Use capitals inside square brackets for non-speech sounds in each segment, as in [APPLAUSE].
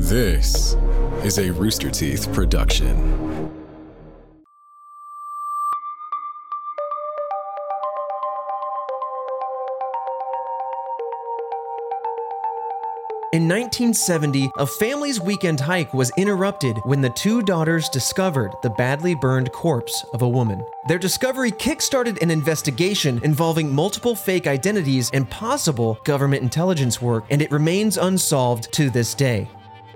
This is a Rooster Teeth production. In 1970, a family's weekend hike was interrupted when the two daughters discovered the badly burned corpse of a woman. Their discovery kickstarted an investigation involving multiple fake identities and possible government intelligence work, and it remains unsolved to this day.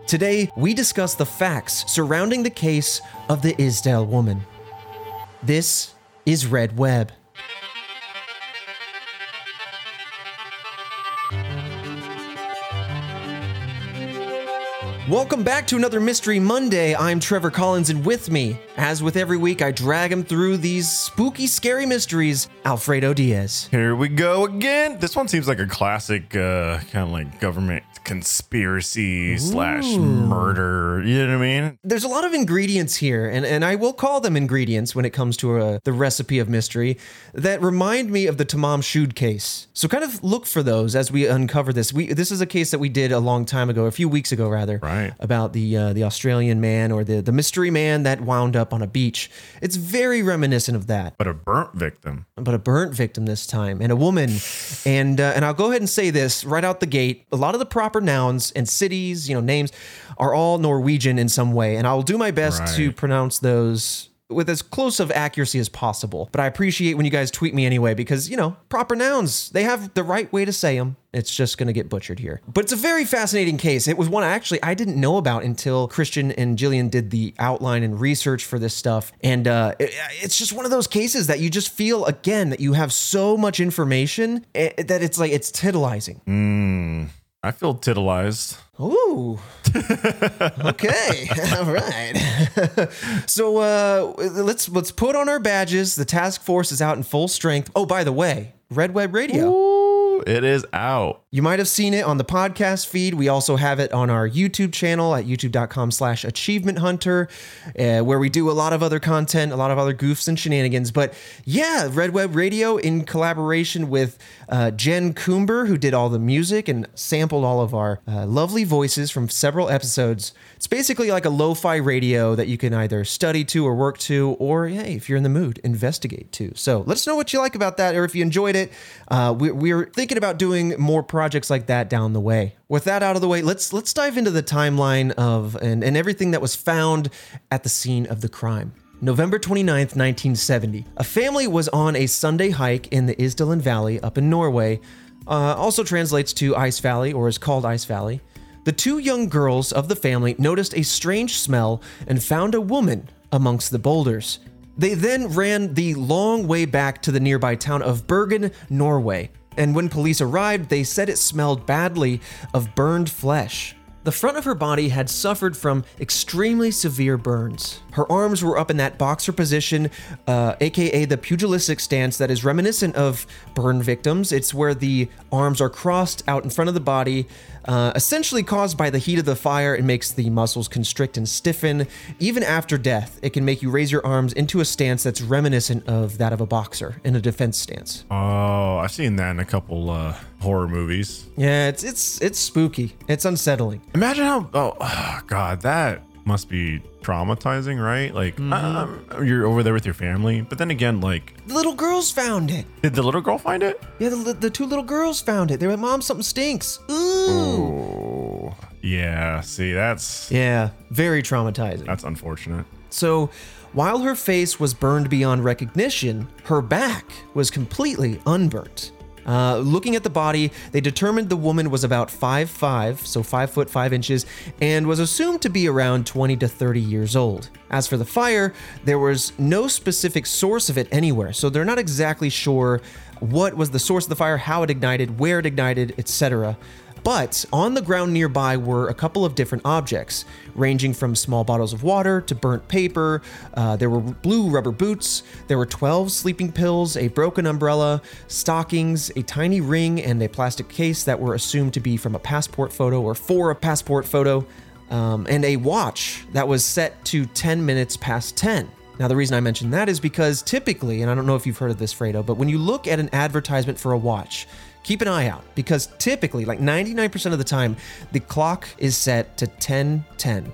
Today, we discuss the facts surrounding the case of the Isdal woman. This is Red Web. Welcome back to another Mystery Monday. I'm Trevor Collins, and with me, as with every week, I drag him through these spooky, scary mysteries, Alfredo Diaz. Here we go again. This one seems like a classic, uh, kind of like government conspiracy slash murder. You know what I mean? There's a lot of ingredients here, and, and I will call them ingredients when it comes to uh, the recipe of mystery that remind me of the Tamam Shud case. So kind of look for those as we uncover this. We this is a case that we did a long time ago, a few weeks ago rather, Right. about the uh, the Australian man or the the mystery man that wound up on a beach. It's very reminiscent of that. But a burnt victim. but a burnt victim this time and a woman and uh, and I'll go ahead and say this right out the gate a lot of the proper nouns and cities you know names are all Norwegian in some way and I'll do my best to pronounce those with as close of accuracy as possible. But I appreciate when you guys tweet me anyway because you know proper nouns they have the right way to say them it's just going to get butchered here. But it's a very fascinating case. It was one I actually I didn't know about until Christian and Jillian did the outline and research for this stuff. And uh, it- it's just one of those cases that you just feel again that you have so much information eh, that it's like it's titillizing I feel titillized. Ooh. [LAUGHS] okay. [LAUGHS] All right. [LAUGHS] so uh let's let's put on our badges. The task force is out in full strength. Oh, by the way, Red Web Radio. Ooh, it is out. You might have seen it on the podcast feed. We also have it on our YouTube channel at youtube.com slash achievement hunter, uh, where we do a lot of other content, a lot of other goofs and shenanigans. But yeah, Red Web Radio in collaboration with uh, Jen Coomber, who did all the music and sampled all of our uh, lovely voices from several episodes. It's basically like a lo-fi radio that you can either study to or work to, or hey, if you're in the mood, investigate to. So let us know what you like about that, or if you enjoyed it. Uh, we, we're thinking about doing more projects like that down the way. With that out of the way, let's let's dive into the timeline of and, and everything that was found at the scene of the crime. November 29th, 1970. A family was on a Sunday hike in the Isdalen Valley up in Norway. Uh, also translates to Ice Valley or is called Ice Valley. The two young girls of the family noticed a strange smell and found a woman amongst the boulders. They then ran the long way back to the nearby town of Bergen, Norway. And when police arrived, they said it smelled badly of burned flesh. The front of her body had suffered from extremely severe burns. Her arms were up in that boxer position, uh, aka the pugilistic stance that is reminiscent of burn victims. It's where the arms are crossed out in front of the body, uh, essentially caused by the heat of the fire. It makes the muscles constrict and stiffen. Even after death, it can make you raise your arms into a stance that's reminiscent of that of a boxer in a defense stance. Oh, I've seen that in a couple uh, horror movies. Yeah, it's it's it's spooky. It's unsettling. Imagine how, oh, [SIGHS] God, that must be traumatizing, right? Like, um, you're over there with your family. But then again, like, The little girls found it. did the little girl find it? Yeah, the, the two little girls found it. They were like, Mom, something stinks. Ooh. Oh, yeah. See, that's Yeah, very traumatizing. that's unfortunate. So, while her face was burned beyond recognition, her back was completely unburnt. Uh, looking at the body, they determined the woman was about 5'5, so 5 foot 5 inches, and was assumed to be around 20 to 30 years old. As for the fire, there was no specific source of it anywhere, so they're not exactly sure what was the source of the fire, how it ignited, where it ignited, etc. But on the ground nearby were a couple of different objects, ranging from small bottles of water to burnt paper. Uh, there were blue rubber boots. There were 12 sleeping pills, a broken umbrella, stockings, a tiny ring, and a plastic case that were assumed to be from a passport photo or for a passport photo, um, and a watch that was set to 10 minutes past 10. Now, the reason I mention that is because typically, and I don't know if you've heard of this, Fredo, but when you look at an advertisement for a watch, keep an eye out because typically, like 99% of the time, the clock is set to 10 10.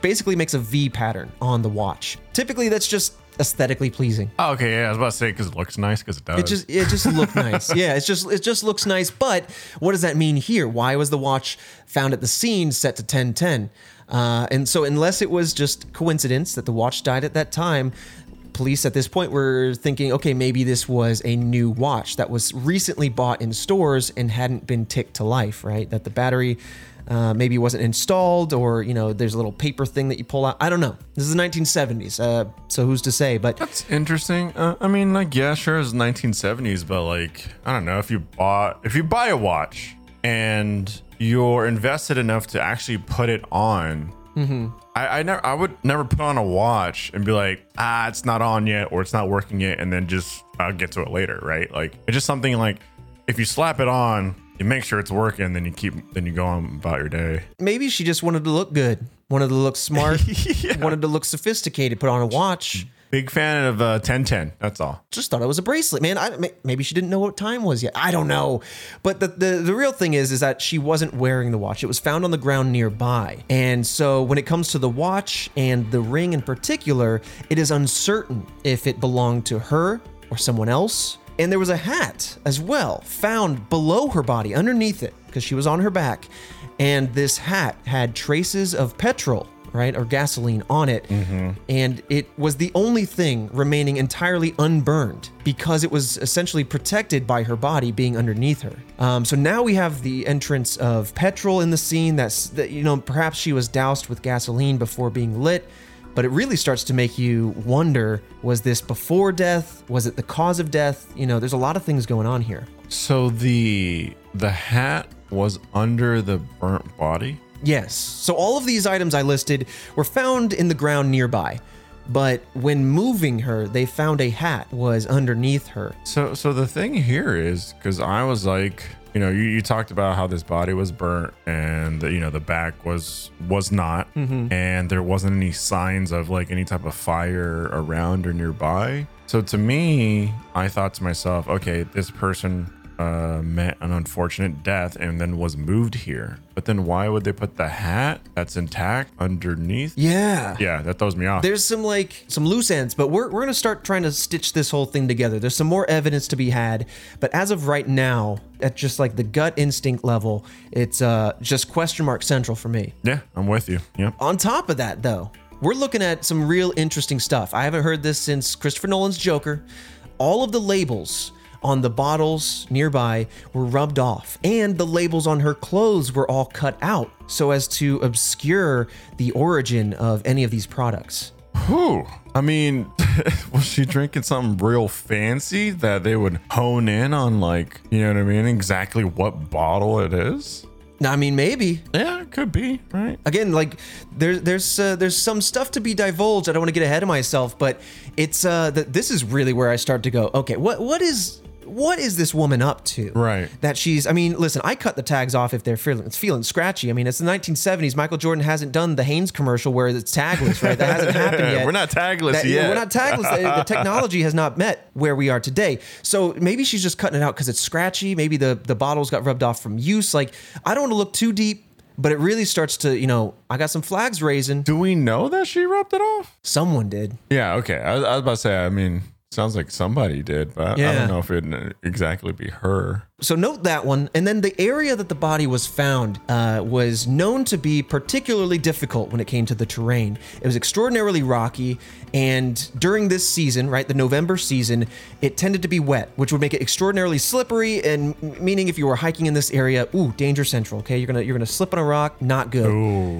Basically makes a V pattern on the watch. Typically, that's just aesthetically pleasing. Oh, okay, yeah, I was about to say because it looks nice because it does. It just it just [LAUGHS] looked nice. Yeah, it's just it just looks nice. But what does that mean here? Why was the watch found at the scene set to 1010? Uh, and so unless it was just coincidence that the watch died at that time, police at this point were thinking, okay, maybe this was a new watch that was recently bought in stores and hadn't been ticked to life, right? That the battery uh, maybe wasn't installed, or you know, there's a little paper thing that you pull out. I don't know. This is the 1970s, uh, so who's to say? But That's interesting. Uh, I mean, like, yeah, sure, it's 1970s, but like, I don't know if you bought, if you buy a watch and you're invested enough to actually put it on. I, I never, I would never put on a watch and be like, ah, it's not on yet, or it's not working yet, and then just I'll get to it later, right? Like, it's just something like, if you slap it on, you make sure it's working, then you keep, then you go on about your day. maybe she just wanted to look good, wanted to look smart, [LAUGHS] wanted to look sophisticated, put on a watch. Big fan of uh, 1010. That's all. Just thought it was a bracelet, man. I, maybe she didn't know what time was yet. I don't know. But the, the the real thing is, is that she wasn't wearing the watch. It was found on the ground nearby. And so when it comes to the watch and the ring in particular, it is uncertain if it belonged to her or someone else. And there was a hat as well found below her body, underneath it, because she was on her back. And this hat had traces of petrol right, or gasoline on it. And it was the only thing remaining entirely unburned because it was essentially protected by her body being underneath her. Um, so now we have the entrance of petrol in the scene. That's that you know perhaps she was doused with gasoline before being lit. But it really starts to make you wonder was this before death? Was it the cause of death? You know, there's a lot of things going on here. So the the hat was under the burnt body. Yes. So all of these items I listed were found in the ground nearby. But when moving her, they found a hat was underneath her. So so the thing here is because I was like, you know, you, you talked about how this body was burnt and the, you know the back was was not, mm-hmm. and there wasn't any signs of like any type of fire around or nearby. So to me, I thought to myself, okay, this person uh, met an unfortunate death and then was moved here. But then why would they put the hat that's intact underneath? Yeah. Yeah, that throws me off. There's some like some loose ends, but we're, we're gonna start trying to stitch this whole thing together. There's some more evidence to be had, but as of right now, at just like the gut instinct level, it's uh just question mark central for me. yeah, I'm with you. Yeah. On top of that, though, we're looking at some real interesting stuff. I haven't heard this since Christopher Nolan's Joker. All of the labels on the bottles nearby were rubbed off, and the labels on her clothes were all cut out so as to obscure the origin of any of these products. Whew. I mean, [LAUGHS] was she drinking something real fancy that they would hone in on, like, you know what I mean? Exactly what bottle it is? I mean, maybe Yeah, it could be, right? again, like there's there's uh, there's some stuff to be divulged. I don't want to get ahead of myself, but it's uh, th- this is really where I start to go. Okay, what what is what is this woman up to? Right. That she's. I mean, listen, I cut the tags off if they're feeling it's feeling scratchy. I mean, it's the 1970s. Michael Jordan hasn't done the Hanes commercial where it's tagless, right? That hasn't happened [LAUGHS] yet. We're not tagless That- yet. We're not tagless. the, the technology has not met where we are today. So maybe she's just cutting it out because it's scratchy. Maybe the the bottles got rubbed off from use. Like I don't want to look too deep. But it really starts to, you know, I got some flags raising. Do we know that she rubbed it off? Someone did. Yeah, okay. I, I was about to say, I mean, sounds like somebody did, but I don't know if it'd exactly be her. So note that one. And then the area that the body was found uh, was known to be particularly difficult when it came to the terrain. It was extraordinarily rocky. And during this season, right, the November season, it tended to be wet, which would make it extraordinarily slippery. And meaning, if you were hiking in this area, ooh, danger central. Okay, you're gonna you're gonna slip on a rock, not good.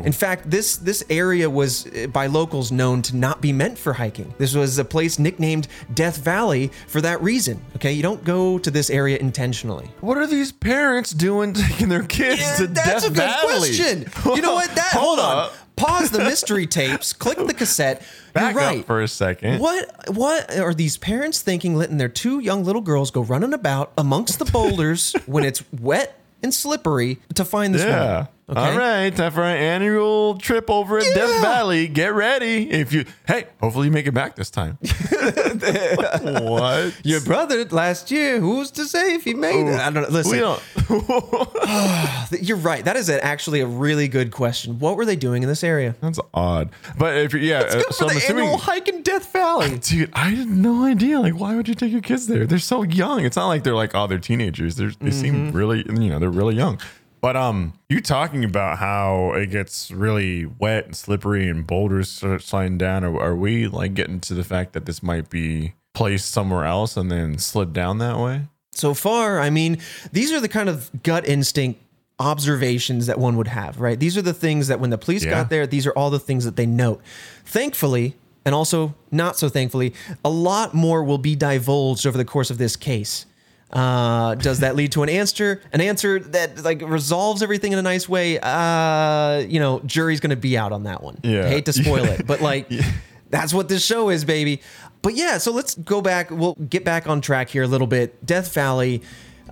In fact, this this area was uh, by locals known to not be meant for hiking. This was a place nicknamed Death Valley for that reason. Okay, you don't go to this area intentionally. What are these parents doing [LAUGHS] taking their kids to Death Valley? that's a good question. You know what? That [LAUGHS] hold, Hold on. Pause the [LAUGHS] mystery tapes. Click the cassette. Back You're right. up for a second. What what are these parents thinking letting their two young little girls go running about amongst the boulders when it's wet and slippery to find this Yeah. woman? Okay. All right, time for our annual trip over at Death Valley. Get ready. If you, hey, hopefully you make it back this time. [LAUGHS] what? Your brother last year, who's to say if he made it? I don't know. Listen, don't. [SIGHS] you're right. That is actually a really good question. What were they doing in this area? That's odd. But if you, yeah, uh, Go so for I'm the assuming. annual hike in Death Valley. Dude, I had no idea. Like, why would you take your kids there? They're so young. It's not like they're like, oh, they're teenagers. They're, they seem Mm-hmm. really, you know, they're really young. But um, you talking about how it gets really wet and slippery and boulders start sliding down. Are, are we like getting to the fact that this might be placed somewhere else and then slid down that way? So far, I mean, these are the kind of gut instinct observations that one would have, right? These are the things that when the police Yeah. got there, these are all the things that they note. Thankfully, and also not so thankfully, a lot more will be divulged over the course of this case. Uh, does that lead to an answer? An answer that like resolves everything in a nice way? Uh, you know, jury's gonna be out on that one. Yeah. Hate to spoil it, but like [LAUGHS] that's what this show is, baby. But yeah, so let's go back. We'll get back on track here a little bit. Death Valley,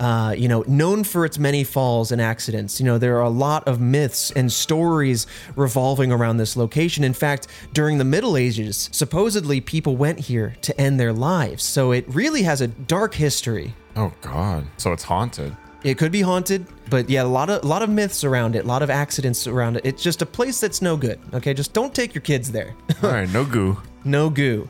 uh, you know, known for its many falls and accidents. You know, there are a lot of myths and stories revolving around this location. In fact, during the Middle Ages, supposedly people went here to end their lives. So it really has a dark history. Oh God! So it's haunted. It could be haunted, but yeah, a lot of a lot of myths around it, a lot of accidents around it. It's just a place that's no good. Okay, just don't take your kids there. All right, no goo. [LAUGHS] no goo.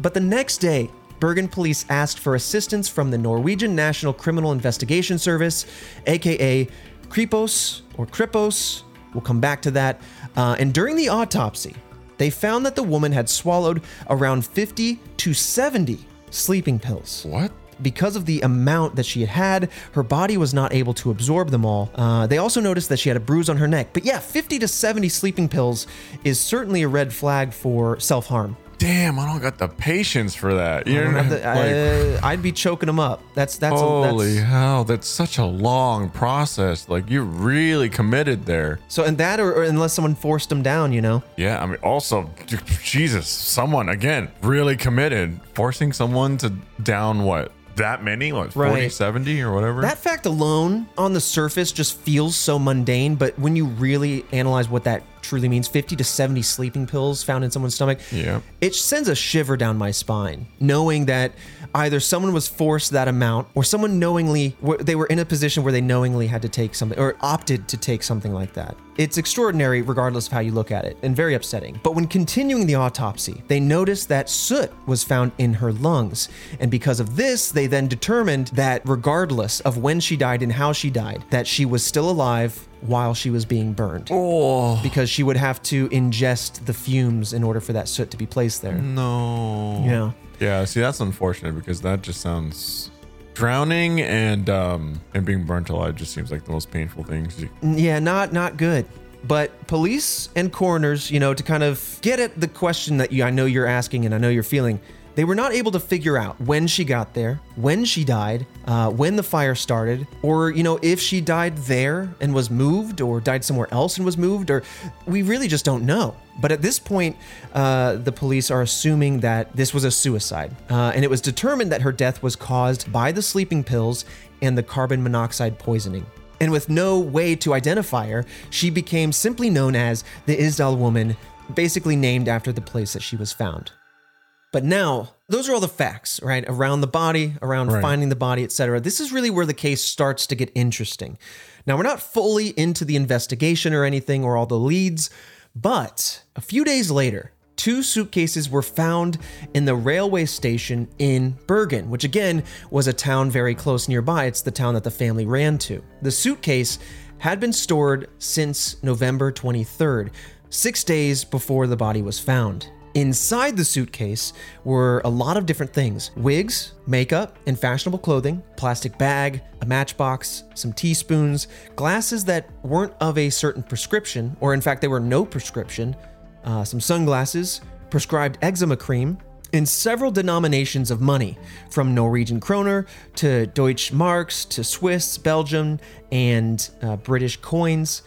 But the next day, Bergen police asked for assistance from the Norwegian National Criminal Investigation Service, aka Kripos or Kripos. We'll come back to that. Uh, and during the autopsy, they found that the woman had swallowed around 50 to 70 sleeping pills. What? Because of the amount that she had had, her body was not able to absorb them all. Uh, they also noticed that she had a bruise on her neck. But yeah, 50 to 70 sleeping pills is certainly a red flag for self harm. Damn, I don't got the patience for that. You know, like, uh, I'd be choking them up. That's that's holy that's, hell, that's such a long process. Like you're really committed there. so and that or, or unless someone forced them down, you know. Yeah, I mean, also, Jesus, someone again really committed, forcing someone to down what that many, 40, Right. 70 or whatever. That fact alone on the surface just feels so mundane, but when you really analyze what that truly means 50 to 70 sleeping pills found in someone's stomach Yeah. it sends a shiver down my spine knowing that either someone was forced that amount or someone knowingly they were in a position where they knowingly had to take something or opted to take something like that it's extraordinary regardless of how you look at it and very upsetting but when continuing the autopsy they noticed that soot was found in her lungs and because of this they then determined that regardless of when she died and how she died that she was still alive while she was being burned oh because she would have to ingest the fumes in order for that soot to be placed there. no. Yeah. Yeah. See, that's unfortunate because that just sounds drowning and um and being burnt alive just seems like the most painful things. Yeah, not not good. But police and coroners, you know, to kind of get at the question that you I know you're asking and I know you're feeling, they were not able to figure out when she got there, when she died, uh, when the fire started, or you know if she died there and was moved, or died somewhere else and was moved, or we really just don't know. But at this point, uh, the police are assuming that this was a suicide, uh, and it was determined that her death was caused by the sleeping pills and the carbon monoxide poisoning. And with no way to identify her, she became simply known as the Isdal woman, basically named after the place that she was found. But now, those are all the facts, right? Around the body, around Right. finding the body, etc. This is really where the case starts to get interesting. Now, we're not fully into the investigation or anything or all the leads, but a few days later, two suitcases were found in the railway station in Bergen, which again was a town very close nearby. It's the town that the family ran to. The suitcase had been stored since November 23rd, six days before the body was found. Inside the suitcase were a lot of different things wigs, makeup, and fashionable clothing, plastic bag, a matchbox, some teaspoons, glasses that weren't of a certain prescription, or in fact, they were no prescription, uh, some sunglasses, prescribed eczema cream, and several denominations of money, from Norwegian kroner to Deutsche Marks to Swiss, Belgium, and uh, British coins,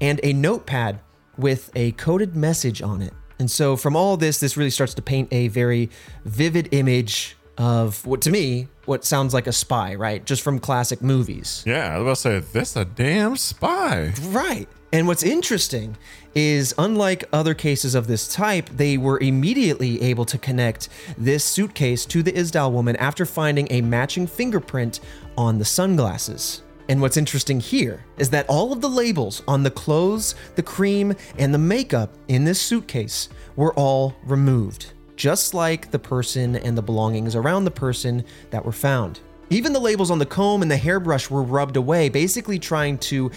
and a notepad with a coded message on it. And so, from all this, this really starts to paint a very vivid image of what, to me, what sounds like a spy, right? Just from classic movies. Yeah, I was about to say this a damn spy. Right. And what's interesting is, unlike other cases of this type, they were immediately able to connect this suitcase to the Isdal woman after finding a matching fingerprint on the sunglasses. And what's interesting here is that all of the labels on the clothes, the cream, and the makeup in this suitcase were all removed, just like the person and the belongings around the person that were found. Even the labels on the comb and the hairbrush were rubbed away, basically trying to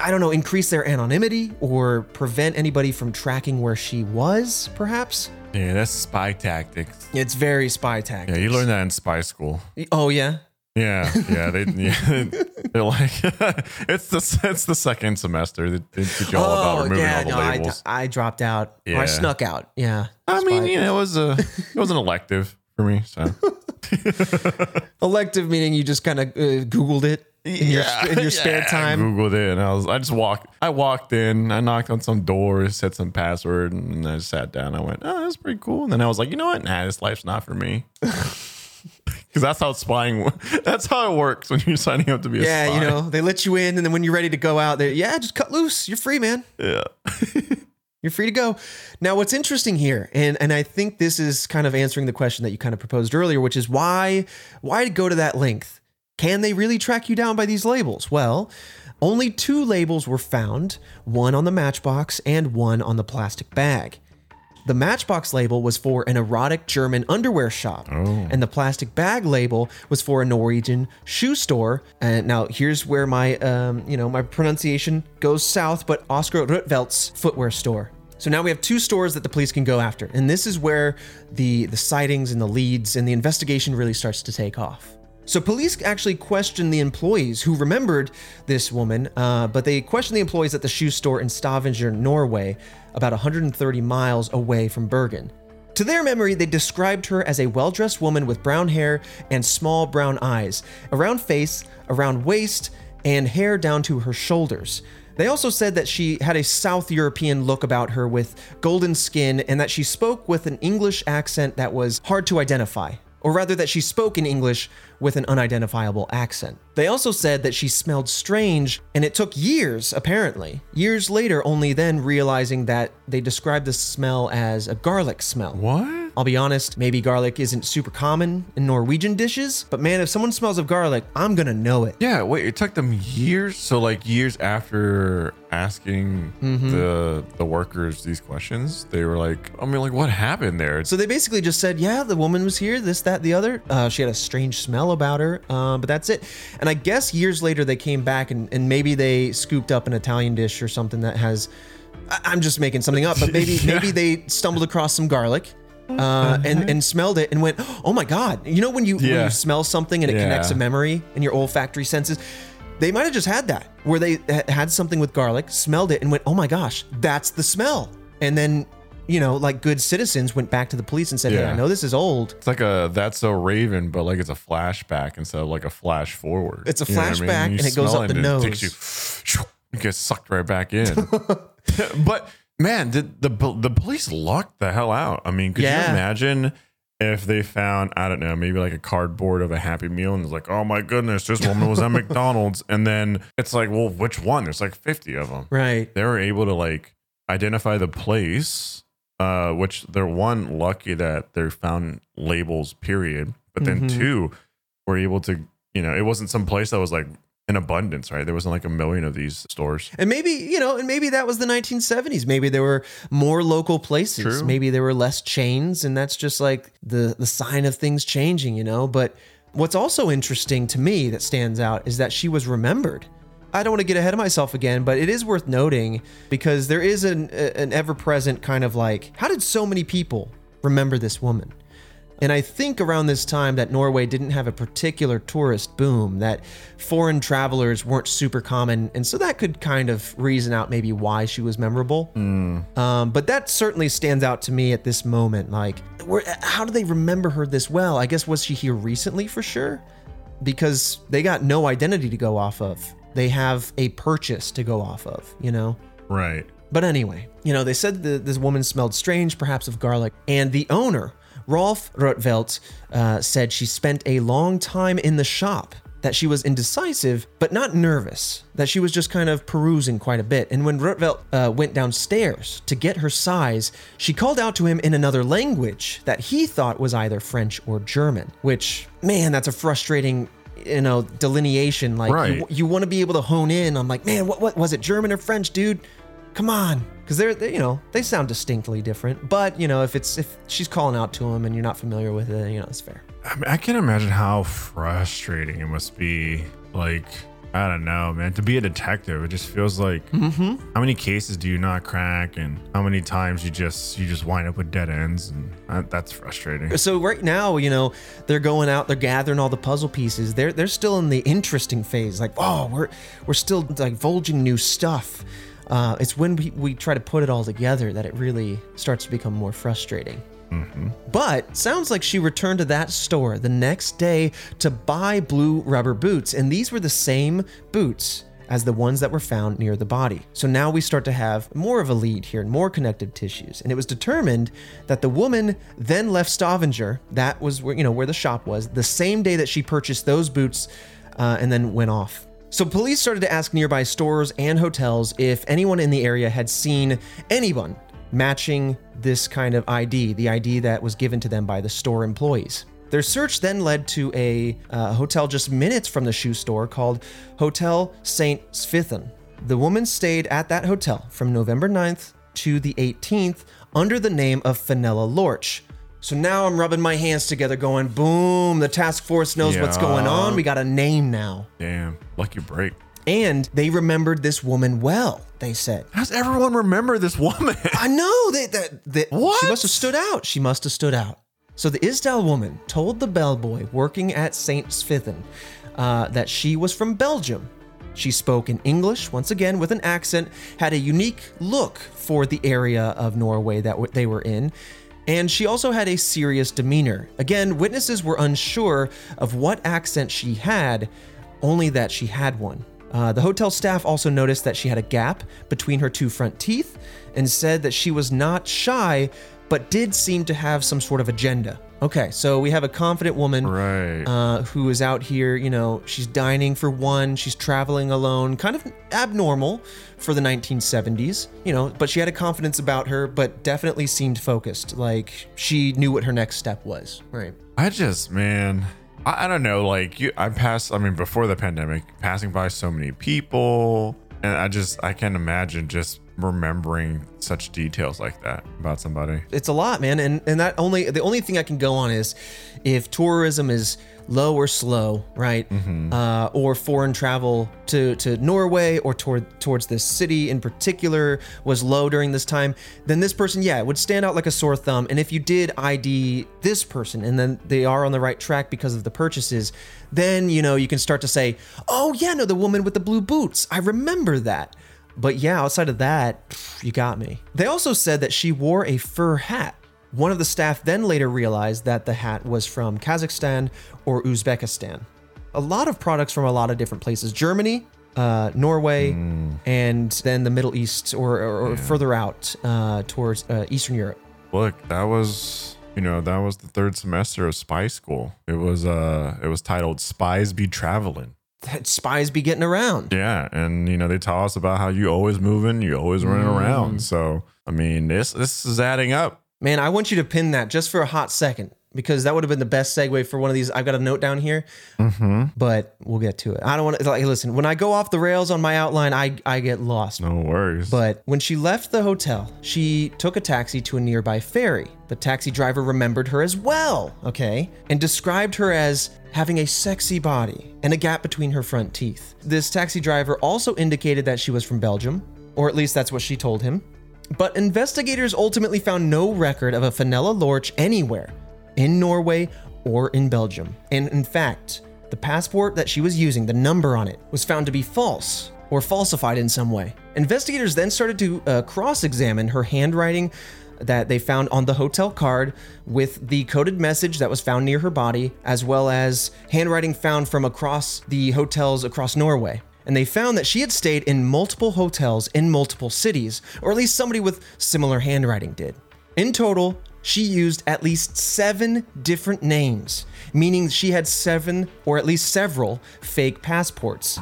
I, don't know, increase their anonymity or prevent anybody from tracking where she was, perhaps? Yeah, that's spy tactics. It's very spy tactics. Yeah, you learned that in spy school. Oh, yeah? Yeah, yeah, they yeah, [LAUGHS] they're like [LAUGHS] it's the it's the second semester. They, they teach you all about removing all the Oh, no, I, labels. I dropped out. Yeah. I snuck out. Yeah. I, mean, you know, it was a it was an elective for me. So [LAUGHS] elective meaning you just kind of uh, Googled it in your, in your spare Yeah, I time. Googled it, and I was I just walked. I walked in. I knocked on some doors, said some password, and I sat down. I went, "Oh, that's pretty cool." And then I was like, "You know what? Nah, this life's not for me." Because that's how spying. [LAUGHS] That's how it works when you're signing up to be a spy. Yeah, spy. you know, they let you in, and then when you're ready to go out, they yeah, just cut loose. You're free, man. Yeah. [LAUGHS] You're free to go. Now, what's interesting here, and and I think this is kind of answering the question that you kind of proposed earlier, which is why why go to that length? Can they really track you down by these labels? Well, only two labels were found, one on the matchbox and one on the plastic bag. The Matchbox label was for an erotic German underwear shop, and the plastic bag label was for a Norwegian shoe store. And now here's where my, um, you know, my pronunciation goes south, but Oscar Rutvelt's footwear store. So now we have two stores that the police can go after, and this is where the the sightings and the leads and the investigation really starts to take off. So police actually questioned the employees who remembered this woman, uh, but they questioned the employees at the shoe store in Stavanger, Norway, about 130 miles away from Bergen. To their memory, they described her as a well-dressed woman with brown hair and small brown eyes, a round face, around waist, and hair down to her shoulders. They also said that she had a South European look about her with golden skin and that she spoke with an English accent that was hard to identify or rather that she spoke in English with an unidentifiable accent. They also said that she smelled strange, and it took years, apparently, years later, only then realizing that they described the smell as a garlic smell. What? I'll be honest, maybe garlic isn't super common in Norwegian dishes, but man, if someone smells of garlic, I'm gonna know it. Yeah, wait, it took them years. So like years after asking Mm-hmm. the the workers these questions, they were like, I mean, like, what happened there? So they basically just said, yeah, the woman was here, this, that, the other. Uh, she had a strange smell about her, uh, but that's it. And I guess years later they came back and, and maybe they scooped up an Italian dish or something that has. I- I'm just making something up, but maybe [LAUGHS] Yeah. maybe they stumbled across some garlic. Uh, and and smelled it and went, oh my god! You know when you when you smell something and it Yeah. connects a memory in your olfactory senses, they might have just had that where they ha- had something with garlic, smelled it, and went, oh my gosh, that's the smell. And then you know, like good citizens, went back to the police and said, "Hey, Yeah. I know this is old. It's like a that's so Raven, but like it's a flashback instead of like a flash forward. It's a You know I mean? flashback You and it goes smell up the and It takes you, [SNIFFS] you get sucked right back in. [LAUGHS] but man, did the the police locked the hell out? I mean, could Yeah. you imagine if they found I don't know maybe like a cardboard of a Happy Meal and it's like, oh my goodness, this woman was at [LAUGHS] McDonald's, and then it's like, well, which one? There's like 50 of them. Right. They were able to like identify the place uh which they're one lucky that they found labels period but then Mhm. two were able to you know it wasn't some place that was like in abundance right there wasn't like a million of these stores And maybe, you know, and maybe that was the 1970s. Maybe there were more local places. True. Maybe there were less chains, and that's just like the the sign of things changing, you know. But what's also interesting to me that stands out is that she was remembered. I don't want to get ahead of myself again, but it is worth noting because there is an an ever present kind of like, how did so many people remember this woman? And I think around this time that Norway didn't have a particular tourist boom, that foreign travelers weren't super common. And so that could kind of reason out maybe why she was memorable. Um, but that certainly stands out to me at this moment. Like, where, how do they remember her this well? I guess was she here recently for sure? Because they got no identity to go off of. They have a purchase to go off of, you know? right But anyway, you know, they said that this woman smelled strange, perhaps of garlic. And the owner, Rolf Rotvelt, uh, said she spent a long time in the shop that she was indecisive, but not nervous, that she was just kind of perusing quite a bit. And when Rutvelt uh, went downstairs to get her size, she called out to him in another language that he thought was either French or German, which, man, that's a frustrating you know delineation like Right. you, you want to be able to hone in on like man what, what was it german or french dude come on because they're, they you know they sound distinctly different but you know if it's if she's calling out to him and you're not familiar with it you know it's fair I, mean, I can't imagine how frustrating it must be. Like, I don't know, man. To be a detective, it just feels like Mm-hmm. how many cases do you not crack, and how many times you just you just wind up with dead ends, and that, that's frustrating. so right now you know they're going out they're gathering all the puzzle pieces they're they're still in the interesting phase like oh we're we're still divulging new stuff uh, it's when we, we try to put it all together that it really starts to become more frustrating But sounds like she returned to that store the next day to buy blue rubber boots, and these were the same boots as the ones that were found near the body. So now we start to have more of a lead here and more connective tissues. And it was determined that the woman then left Stavanger, that was where you know where the shop was, the same day that she purchased those boots uh, and then went off. So police started to ask nearby stores and hotels if anyone in the area had seen anyone matching this kind of ID, the ID that was given to them by the store employees. Their search then led to a uh, hotel just minutes from the shoe store called Hotel St. Svithun. The woman stayed at that hotel from November 9th to the 18th under the name of Fenella Lorch. So now I'm rubbing my hands together, going, boom, the task force knows what's going on. We got a name now. Damn, lucky break. And they remembered this woman well, they said. How does everyone remember this woman? [LAUGHS] I know that that, that What? she must have stood out. She must have stood out. So the Isdal woman told the bellboy working at Saint Svithun uh, that she was from Belgium. She spoke in English once again with an accent, had a unique look for the area of Norway that w- they were in, and she also had a serious demeanor. Again, witnesses were unsure of what accent she had, only that she had one. Uh, the hotel staff also noticed that she had a gap between her two front teeth and said that she was not shy, but did seem to have some sort of agenda. Okay, so we have a confident woman Right. uh, who is out here. You know, she's dining for one, she's traveling alone, kind of abnormal for the 1970s, you know, but she had a confidence about her, but definitely seemed focused. Like she knew what her next step was. Right. I just, man, I, I don't know. Like you, I passed. I mean, before the pandemic, passing by so many people, and I just, I can't imagine just remembering such details like that about somebody. it's a lot, man. And and that only the only thing I can go on is if tourism is low or slow, right? Uh, or foreign travel to to Norway or toward towards this city in particular was low during this time, then this person, yeah, would stand out like a sore thumb. And if you did ID this person and then they are on the right track because of the purchases, then you know you can start to say, oh yeah, no, the woman with the blue boots, I remember that. But yeah, outside of that, you got me. They also said that she wore a fur hat. One of the staff then later realized that the hat was from Kazakhstan or Uzbekistan. A lot of products from a lot of different places Germany, uh, Norway, and then the Middle East or, or, or further out uh, towards uh, Eastern Europe. Look, that was, you know, that was the third semester of spy school. It was, uh, it was titled "Spies Be Traveling." That spies be getting around. Yeah, and you know they tell us about how you always moving, you always running around. So I mean, this this is adding up. Man, I want you to pin that just for a hot second because that would have been the best segue for one of these. I've got a note down here, mm-hmm. but we'll get to it. I don't want to like listen. When I go off the rails on my outline, I I get lost. No worries. But when she left the hotel, she took a taxi to a nearby ferry. The taxi driver remembered her as well, okay, and described her as having a sexy body and a gap between her front teeth. This taxi driver also indicated that she was from Belgium, or at least that's what she told him. But investigators ultimately found no record of a Fenella Lorch anywhere in Norway or in Belgium. And in fact, the passport that she was using, the number on it, was found to be false or falsified in some way. Investigators then started to uh, cross examine her handwriting that they found on the hotel card with the coded message that was found near her body, as well as handwriting found from across the hotels across Norway. And they found that she had stayed in multiple hotels in multiple cities, or at least somebody with similar handwriting did. In total, she used at least seven different names, meaning she had seven or at least several fake passports.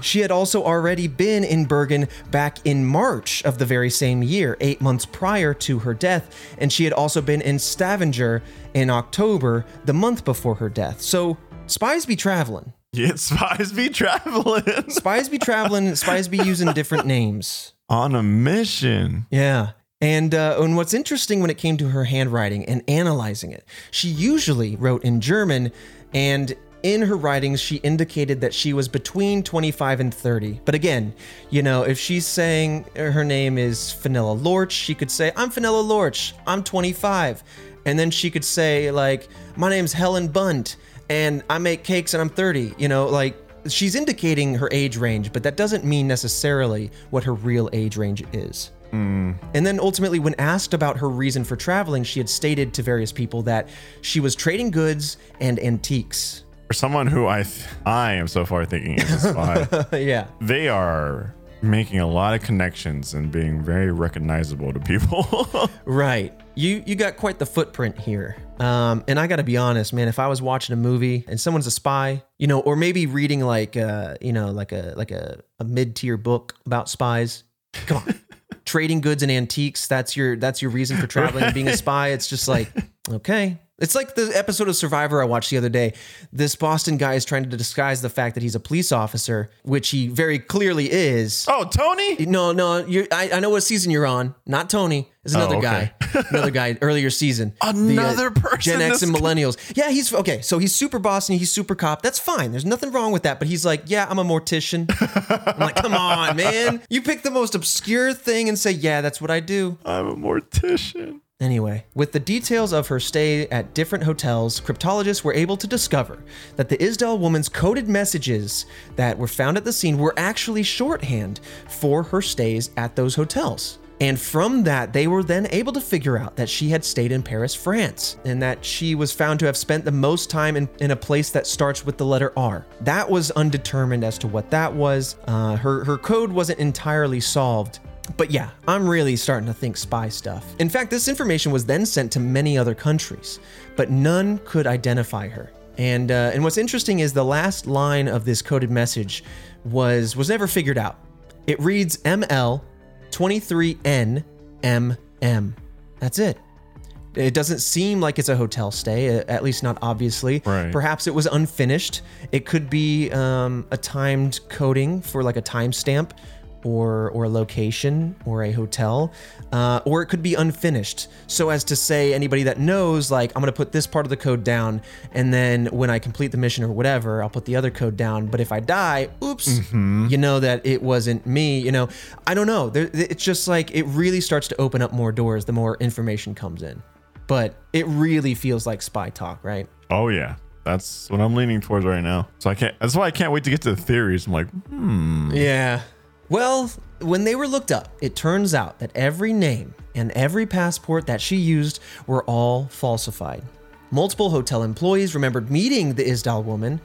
She had also already been in Bergen back in March of the very same year, eight months prior to her death, and she had also been in Stavanger in October, the month before her death. So spies be traveling. Yeah, [LAUGHS] spies be traveling [LAUGHS] Spies be traveling, spies be using different names. on a mission. Yeah. And, uh, and what's interesting when it came to her handwriting and analyzing it, she usually wrote in German, and in her writings, she indicated that she was between 25 and 30. But again, you know, if she's saying her name is Fenella Lorch, she could say, I'm Fenella Lorch, I'm 25. And then she could say, like, my name's Helen Bunt, and I make cakes and I'm 30. You know, like, she's indicating her age range, but that doesn't mean necessarily what her real age range is. Mm. And then ultimately, when asked about her reason for traveling, she had stated to various people that she was trading goods and antiques. For someone who I th- I am so far thinking is a [LAUGHS] spy, yeah. they are making a lot of connections and being very recognizable to people. [LAUGHS] Right. You you got quite the footprint here. Um, and I got to be honest, man. If I was watching a movie and someone's a spy, you know, or maybe reading like uh, you know, like a like a, a mid tier book about spies, come on, [LAUGHS] trading goods and antiques. That's your that's your reason for traveling and being a spy. It's just like [LAUGHS] okay. It's like the episode of Survivor I watched the other day. This Boston guy is trying to disguise the fact that he's a police officer, which he very clearly is. oh, Tony? No, no, you're, I, I know what season you're on. Not Tony. It's oh, another Oh, okay. guy. [LAUGHS] another guy earlier season. Uh, another person Gen X and millennials. Yeah, he's okay. So he's super boss and he's super cop. That's fine. There's nothing wrong with that. But he's like, yeah, I'm a mortician. [LAUGHS] I'm like, come on, man. You pick the most obscure thing and say, yeah, that's what I do. I'm a mortician. Anyway, with the details of her stay at different hotels, cryptologists were able to discover that the Isdal woman's coded messages that were found at the scene were actually shorthand for her stays at those hotels. And from that, they were then able to figure out that she had stayed in Paris, France, and that she was found to have spent the most time in, in a place that starts with the letter R. That was undetermined as to what that was. Uh, her, her code wasn't entirely solved, but yeah, I'm really starting to think spy stuff. In fact, this information was then sent to many other countries, but none could identify her. And uh, and what's interesting is the last line of this coded message was was never figured out. It reads ML 23N MM. That's it. It doesn't seem like it's a hotel stay, at least not obviously. Right. Perhaps it was unfinished. It could be um, a timed coding for like a timestamp or or a location or a hotel, uh, or it could be unfinished. So as to say, anybody that knows, like I'm gonna put this part of the code down, and then when I complete the mission or whatever, I'll put the other code down. But if I die, oops, you know that it wasn't me. You know, I don't know. There, it's just like it really starts to open up more doors the more information comes in. But it really feels like spy talk, right? Oh yeah. That's what I'm leaning towards right now. So I can't that's why I can't wait to get to the theories. I'm like, hmm. Yeah. Well, when they were looked up, it turns out that every name and every passport that she used were all falsified. Multiple hotel employees remembered meeting the Isdal woman.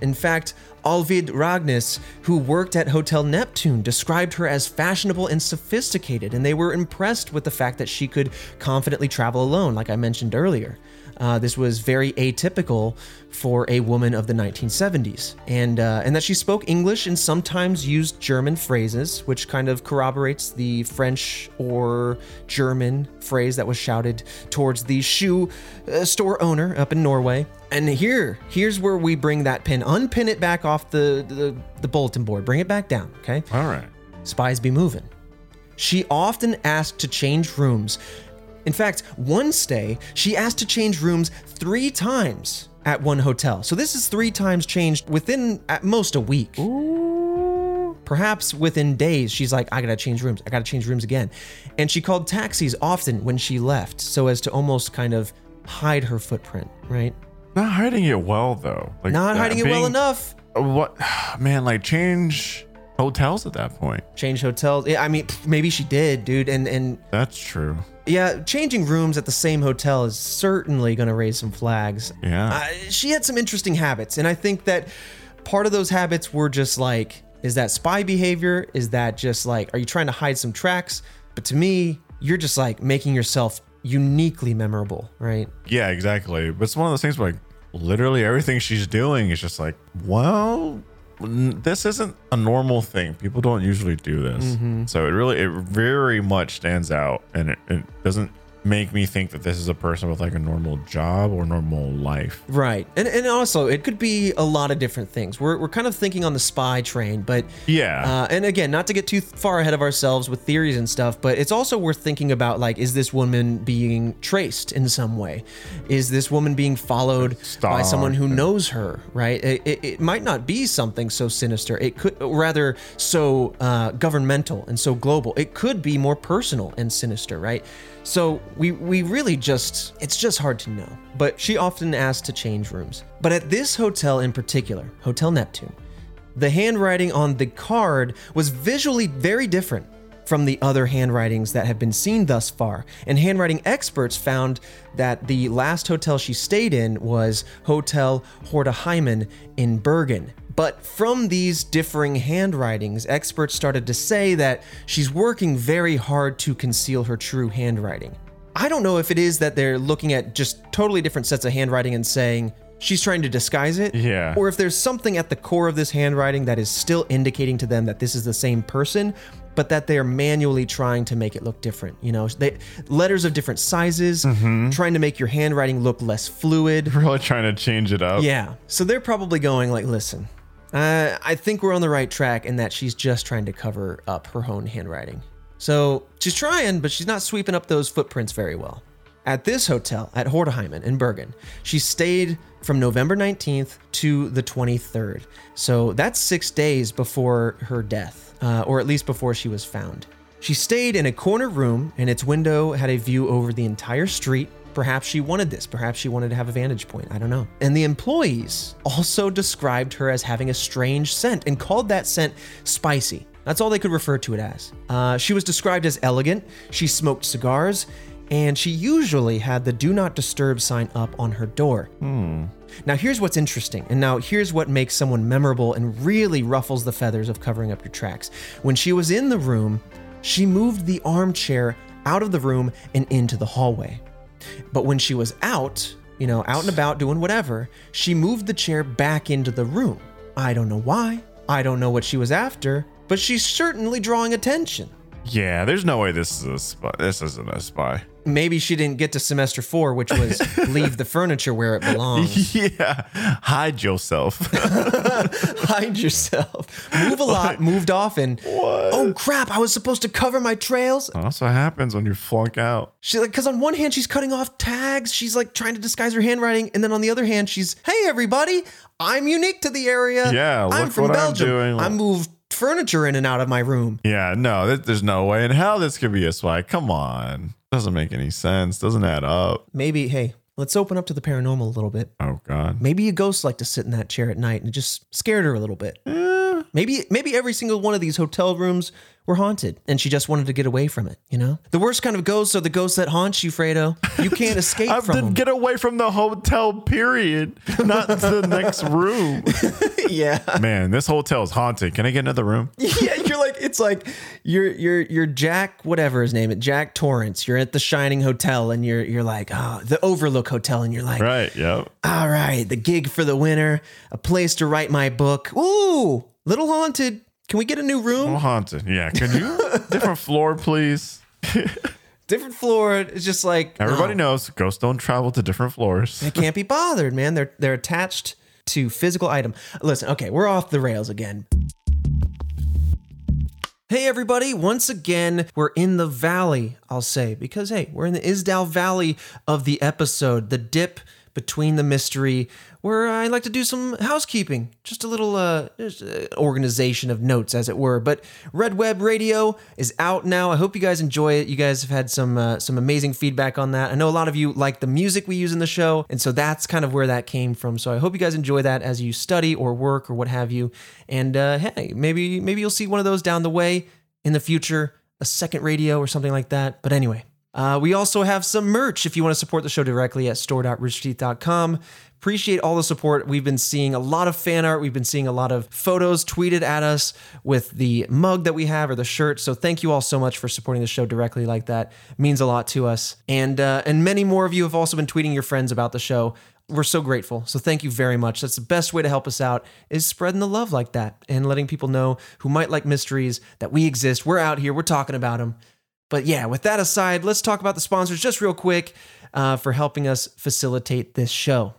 In fact, Alvid Ragnes, who worked at Hotel Neptune, described her as fashionable and sophisticated, and they were impressed with the fact that she could confidently travel alone, like I mentioned earlier. Uh, this was very atypical for a woman of the 1970s, and uh, and that she spoke English and sometimes used German phrases, which kind of corroborates the French or German phrase that was shouted towards the shoe uh, store owner up in Norway. And here, here's where we bring that pin, unpin it back off the the, the bulletin board, bring it back down, okay? all right. spies be moving. She often asked to change rooms. In fact, one stay, she asked to change rooms three times at one hotel. So this is three times changed within at most a week. Perhaps within days, she's like, I gotta change rooms. I gotta change rooms again. And she called taxis often when she left so as to almost kind of hide her footprint, right? Not hiding it well though. Like Not uh, hiding it well enough. What [SIGHS] man, like change hotels at that point. Change hotels. Yeah, I mean, maybe she did, dude. And and That's true. Yeah, changing rooms at the same hotel is certainly going to raise some flags. Yeah. Uh, she had some interesting habits, and I think that part of those habits were just like, is that spy behavior? Is that just like, are you trying to hide some tracks? But to me, you're just like making yourself uniquely memorable, right? Yeah, exactly. But it's one of those things where like literally everything she's doing is just like, well, this isn't a normal thing. People don't usually do this. Mm-hmm. So it really, it very much stands out, and it, it doesn't make me think that this is a person with like a normal job or normal life. Right. And and also it could be a lot of different things. We're we're kind of thinking on the spy train, but Yeah. Uh, and again, not to get too far ahead of ourselves with theories and stuff, but it's also worth thinking about like, is this woman being traced in some way? Is this woman being followed by someone who knows her? Right? It, it, it might not be something so sinister. It could rather so uh, governmental and so global. It could be more personal and sinister, right? So we we really just it's just hard to know. But she often asked to change rooms. But at this hotel in particular, Hotel Neptune, the handwriting on the card was visually very different from the other handwritings that have been seen thus far. And handwriting experts found that the last hotel she stayed in was Hotel Hordaheimen in Bergen. But from these differing handwritings, experts started to say that she's working very hard to conceal her true handwriting. I don't know if it is that they're looking at just totally different sets of handwriting and saying she's trying to disguise it, Yeah. or if there's something at the core of this handwriting that is still indicating to them that this is the same person, but that they're manually trying to make it look different. You know, they letters of different sizes, mm-hmm. trying to make your handwriting look less fluid. [LAUGHS] really trying to change it up. Yeah. So they're probably going like, listen, uh, I think we're on the right track in that she's just trying to cover up her own handwriting. So she's trying, but she's not sweeping up those footprints very well. At this hotel at Hordaheimen in Bergen, she stayed from November 19th to the 23rd. So that's six days before her death, uh, or at least before she was found. She stayed in a corner room, and its window had a view over the entire street. Perhaps she wanted this. Perhaps she wanted to have a vantage point. I don't know. And the employees also described her as having a strange scent and called that scent spicy. That's all they could refer to it as. Uh, she was described as elegant. She smoked cigars, and she usually had the do not disturb sign up on her door. Now, here's what's interesting, and now here's what makes someone memorable and really ruffles the feathers of covering up your tracks. When she was in the room, she moved the armchair out of the room and into the hallway. But when she was out, you know, out and about doing whatever, she moved the chair back into the room. I don't know why. I don't know what she was after, but she's certainly drawing attention. Yeah, there's no way this is a spy. This isn't a spy. Maybe she didn't get to semester four, which was [LAUGHS] leave the furniture where it belongs. yeah, hide yourself. [LAUGHS] Hide yourself. Move a lot, moved often. What? Oh crap, I was supposed to cover my trails. Oh, that's what happens when you flunk out. She like cause on one hand she's cutting off tags, she's like trying to disguise her handwriting, and then on the other hand, she's, hey everybody, I'm unique to the area. Yeah, I'm from what I'm Belgium. doing. I moved furniture in and out of my room. Yeah, no, there's no way in hell this could be a swag. Come on, doesn't make any sense. Doesn't add up. Maybe, hey, let's open up to the paranormal a little bit. Oh God. Maybe a ghost liked to sit in that chair at night and it just scared her a little bit. Maybe maybe every single one of these hotel rooms were haunted and she just wanted to get away from it, you know? The worst kind of ghosts are the ghosts that haunt you, Fredo. You can't [LAUGHS] escape I from them. get away from the hotel. Period. Not to the [LAUGHS] next room. [LAUGHS] yeah. Man, this hotel is haunted. Can I get another room? yeah, you're like it's like you're you're you're Jack whatever his name is Jack Torrance. You're at the Shining Hotel and you're you're like oh the Overlook Hotel and you're like Right. Yep. all right the gig for the winter, a place to write my book. Ooh, little haunted. Can we get a new room? Well, haunted. Yeah. Can you [LAUGHS] different floor, please? Different floor. It's just like Everybody oh, knows ghosts don't travel to different floors. They can't be [LAUGHS] bothered, man. They're they're attached to physical item. Listen, okay, we're off the rails again. Hey everybody, once again, we're in the valley, I'll say, because hey, we're in the Isdal Valley of the episode, the dip between the mystery, where I like to do some housekeeping, just a little uh, uh, organization of notes, as it were. But Red Web Radio is out now. I hope you guys enjoy it. You guys have had some uh, some amazing feedback on that. I know a lot of you like the music we use in the show, and so that's kind of where that came from. So I hope you guys enjoy that as you study or work or what have you. And uh, hey, maybe maybe you'll see one of those down the way in the future, a second radio or something like that. But anyway. Uh, we also have some merch if you want to support the show directly at store.roosterteeth.com. Appreciate all the support. We've been seeing a lot of fan art. We've been seeing a lot of photos tweeted at us with the mug that we have or the shirt. So thank you all so much for supporting the show directly like that. It means a lot to us. And uh, and many more of you have also been tweeting your friends about the show. We're so grateful. So thank you very much. That's the best way to help us out is spreading the love like that and letting people know who might like mysteries that we exist. We're out here. We're talking about them. But yeah, with that aside, let's talk about the sponsors just real quick uh, for helping us facilitate this show.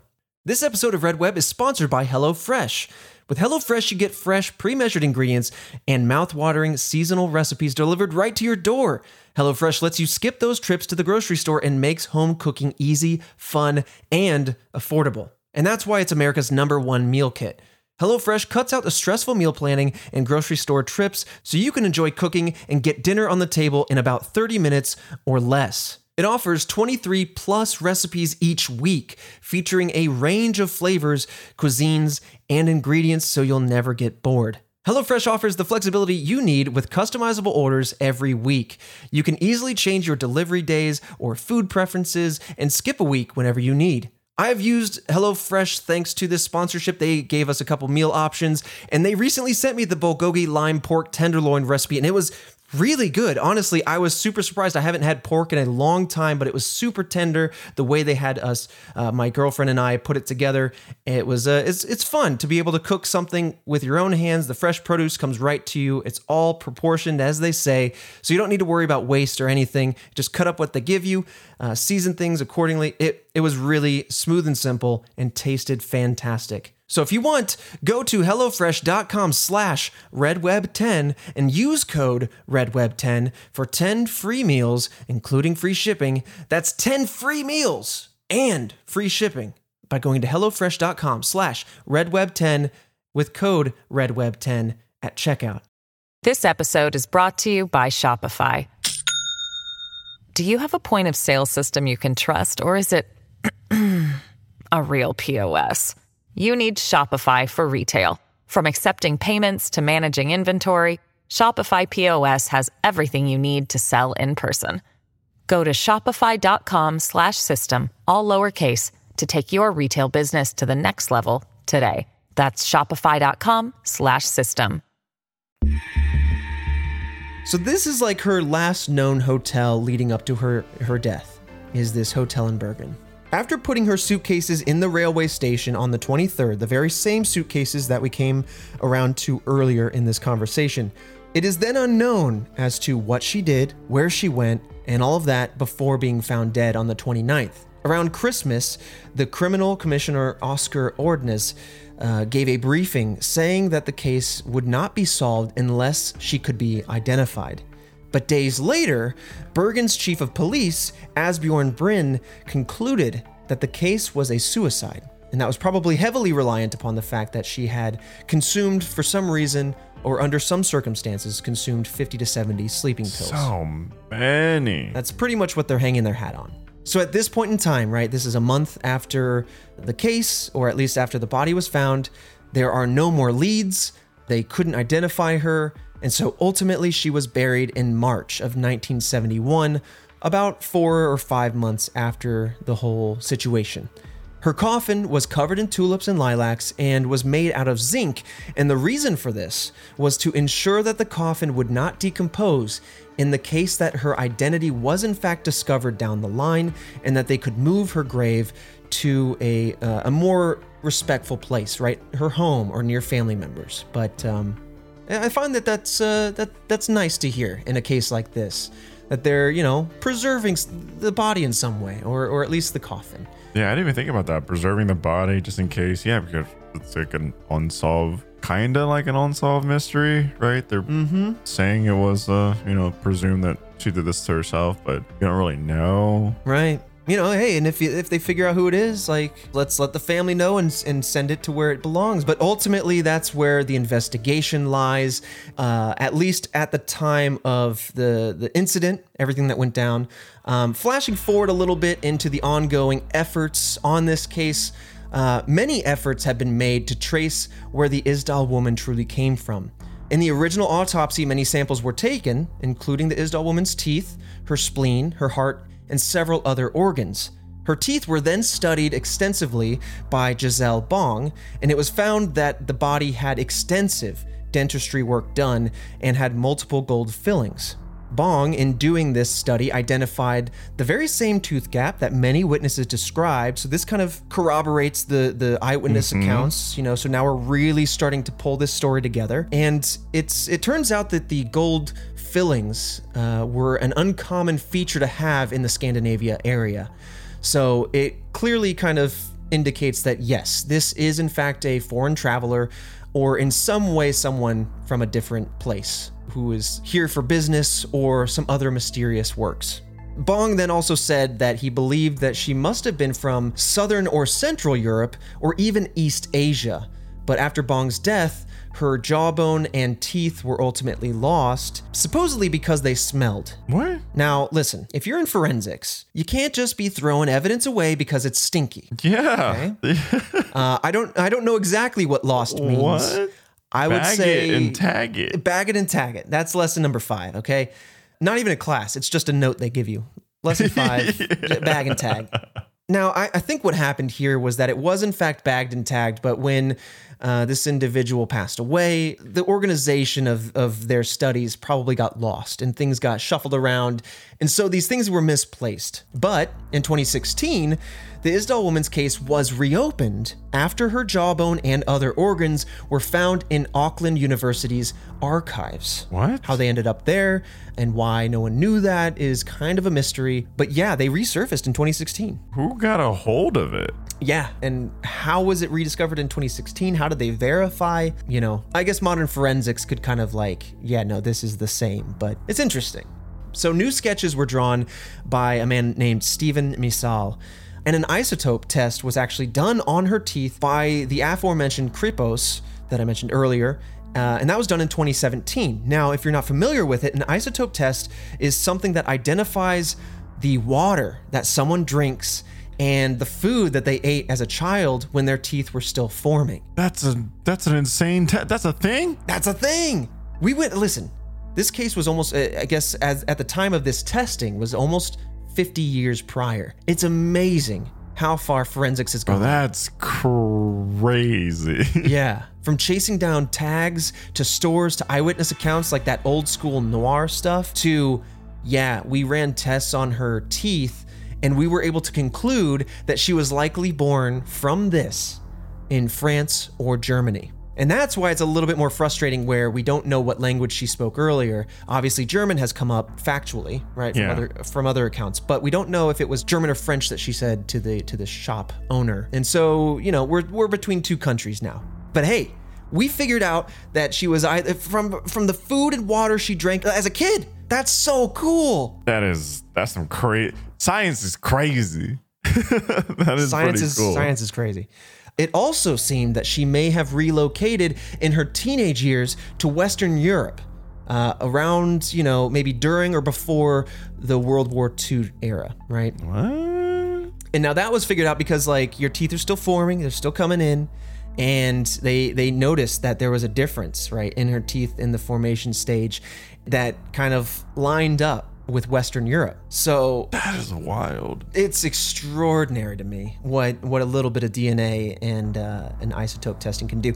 This episode of Red Web is sponsored by HelloFresh. With HelloFresh, you get fresh, pre measured ingredients and mouth-watering seasonal recipes delivered right to your door. HelloFresh lets you skip those trips to the grocery store and makes home cooking easy, fun, and affordable. And that's why it's America's number one meal kit. HelloFresh cuts out the stressful meal planning and grocery store trips so you can enjoy cooking and get dinner on the table in about 30 minutes or less. It offers 23 plus recipes each week, featuring a range of flavors, cuisines, and ingredients so you'll never get bored. HelloFresh offers the flexibility you need with customizable orders every week. You can easily change your delivery days or food preferences and skip a week whenever you need. I've used HelloFresh thanks to this sponsorship. They gave us a couple meal options, and they recently sent me the bulgogi lime pork tenderloin recipe, and it was really good. Honestly, I was super surprised. I haven't had pork in a long time, but it was super tender. The way they had us, uh, my girlfriend and I, put it together, it was uh, it's it's fun to be able to cook something with your own hands. The fresh produce comes right to you. It's all proportioned, as they say, so you don't need to worry about waste or anything. Just cut up what they give you, uh, season things accordingly. It it was really smooth and simple and tasted fantastic. So if you want, go to HelloFresh.com slash RedWeb10 and use code RedWeb10 for 10 free meals, including free shipping. That's 10 free meals and free shipping by going to HelloFresh.com slash RedWeb10 with code RedWeb10 at checkout. This episode is brought to you by Shopify. Do you have a point of sale system you can trust, or is it [CLEARS THROAT] a real POS? You need Shopify for retail. From accepting payments to managing inventory, Shopify POS has everything you need to sell in person. Go to shopify.com/system all lowercase to take your retail business to the next level today. That's shopify.com/system. So this is like her last known hotel leading up to her her death. Is this hotel in Bergen? After putting her suitcases in the railway station on the 23rd, the very same suitcases that we came around to earlier in this conversation, it is then unknown as to what she did, where she went, and all of that before being found dead on the 29th. Around Christmas, the criminal commissioner Oscar Ordnes uh, gave a briefing saying that the case would not be solved unless she could be identified. But days later, Bergen's chief of police, Asbjorn Bryn, concluded that the case was a suicide. And that was probably heavily reliant upon the fact that she had consumed, for some reason or under some circumstances, consumed 50 to 70 sleeping pills. So many. That's pretty much what they're hanging their hat on. So at this point in time, right, this is a month after the case, or at least after the body was found, there are no more leads. They couldn't identify her. And so ultimately, she was buried in March of 1971, about four or five months after the whole situation. Her coffin was covered in tulips and lilacs and was made out of zinc, and the reason for this was to ensure that the coffin would not decompose in the case that her identity was in fact discovered down the line and that they could move her grave to a, uh, a more respectful place, right? Her home or near family members. But um, I find that that's, uh, that, that's nice to hear in a case like this. That they're, you know, preserving the body in some way, or, or at least the coffin. Yeah, I didn't even think about that. Preserving the body just in case. Yeah, because it's like an unsolved, kind of like an unsolved mystery, right? They're mm-hmm. saying it was, uh, you know, presumed that she did this to herself, but you don't really know. Right. You know, hey, and if if they figure out who it is, like let's let the family know and and send it to where it belongs. But ultimately, that's where the investigation lies. Uh, at least at the time of the the incident, everything that went down. Um, flashing forward a little bit into the ongoing efforts on this case. Uh, many efforts have been made to trace where the Isdal woman truly came from. In the original autopsy, many samples were taken, including the Isdal woman's teeth, her spleen, her heart, and several other organs. Her teeth were then studied extensively by Giselle Bong, and it was found that the body had extensive dentistry work done and had multiple gold fillings. Bong, in doing this study, identified the very same tooth gap that many witnesses described. So this kind of corroborates the the eyewitness mm-hmm. accounts. You know, so now we're really starting to pull this story together. And it's it turns out that the gold fillings uh, were an uncommon feature to have in the Scandinavia area. So it clearly kind of indicates that yes, this is in fact a foreign traveler or in some way someone from a different place who is here for business or some other mysterious works. Bong then also said that he believed that she must have been from southern or central Europe or even East Asia. But after Bong's death, her jawbone and teeth were ultimately lost, supposedly because they smelled. What? Now, listen, if you're in forensics, you can't just be throwing evidence away because it's stinky. Yeah. [LAUGHS] Uh, I don't I don't know exactly what lost means. What? I would Bag say it and tag it. bag it and tag it. That's lesson number five, okay? Not even a class, it's just a note they give you. Lesson [LAUGHS] five, bag and tag. [LAUGHS] Now, I, I think what happened here was that it was in fact bagged and tagged, but when uh, this individual passed away, the organization of, of their studies probably got lost and things got shuffled around. And so these things were misplaced. But in 2016, the Isdal woman's case was reopened after her jawbone and other organs were found in Haukeland University's archives. What? How they ended up there and why no one knew that is kind of a mystery. But yeah, they resurfaced in 2016. Who got a hold of it? Yeah, and how was it rediscovered in 2016? How did they verify? You know, I guess modern forensics could kind of like, yeah, no, this is the same, but it's interesting. So, new sketches were drawn by a man named Stephen Missal, and an isotope test was actually done on her teeth by the aforementioned Kripos that I mentioned earlier. Uh, and that was done in 2017. Now, if you're not familiar with it, an isotope test is something that identifies the water that someone drinks and the food that they ate as a child when their teeth were still forming. That's a that's an insane. Te- that's a thing. That's a thing. We went. Listen, this case was almost. uh, I guess as at the time of this testing was almost 50 years prior. It's amazing how far forensics has Oh, gone. that's crazy. [LAUGHS] yeah, from chasing down tags to stores to eyewitness accounts like that old school noir stuff to, yeah, we ran tests on her teeth and we were able to conclude that she was likely born from this in France or Germany. And that's why it's a little bit more frustrating where we don't know what language she spoke earlier. Obviously, German has come up factually, right, from Yeah. other from other accounts, but we don't know if it was German or French that she said to the to the shop owner. And so, you know, we're we're between two countries now. But hey, we figured out that she was either from from the food and water she drank as a kid. That's so cool. that is that's some crazy. Science is crazy. [LAUGHS] that is science pretty is cool. science is crazy. It also seemed that she may have relocated in her teenage years to Western Europe, uh, around you know maybe during or before the World War II era, right? What? And now that was figured out because like your teeth are still forming, they're still coming in, and they they noticed that there was a difference, right, in her teeth in the formation stage that kind of lined up with Western Europe. So That is wild. it's extraordinary to me what what a little bit of DNA and uh, an isotope testing can do.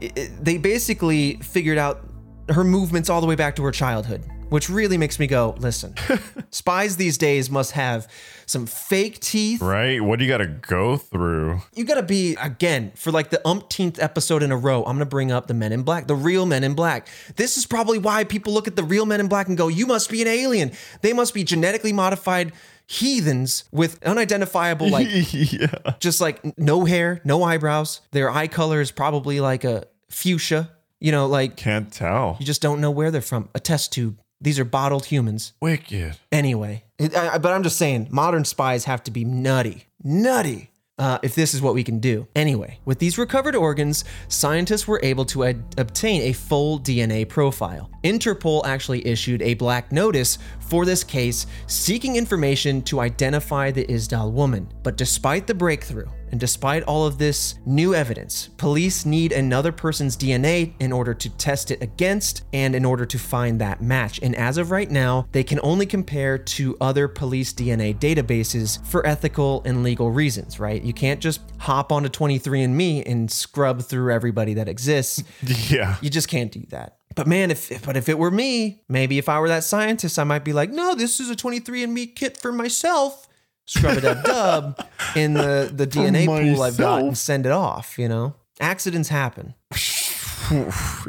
It- it- they basically figured out her movements all the way back to her childhood, which really makes me go, listen, [LAUGHS] spies these days must have some fake teeth. Right? What do you got to go through? You gotta be again for like the umpteenth episode in a row. I'm gonna bring up the Men in Black, the real Men in Black. This is probably why people look at the real Men in Black and go, "You must be an alien. They must be genetically modified heathens with unidentifiable like [LAUGHS] yeah. just like no hair, no eyebrows. Their eye color is probably like a fuchsia. You know, like Can't tell. you just don't know where they're from. A test tube. These are bottled humans. Wicked. Anyway, it- I- but I'm just saying, modern spies have to be nutty, nutty. Uh, if this is what we can do. Anyway, with these recovered organs, scientists were able to ad- obtain a full DNA profile. Interpol actually issued a black notice for this case, seeking information to identify the Isdal woman. But despite the breakthrough, And despite all of this new evidence, police need another person's DNA in order to test it against and in order to find that match. And as of right now, they can only compare to other police DNA databases for ethical and legal reasons, right? You can't just hop onto 23andMe and scrub through everybody that exists. [LAUGHS] Yeah. You just can't do that. But man, if but if it were me, maybe if I were that scientist, I might be like, no, this is a 23andMe kit for myself. Scrub a dub dub in the, the DNA pool I've got and send it off, you know? Accidents happen. [SIGHS]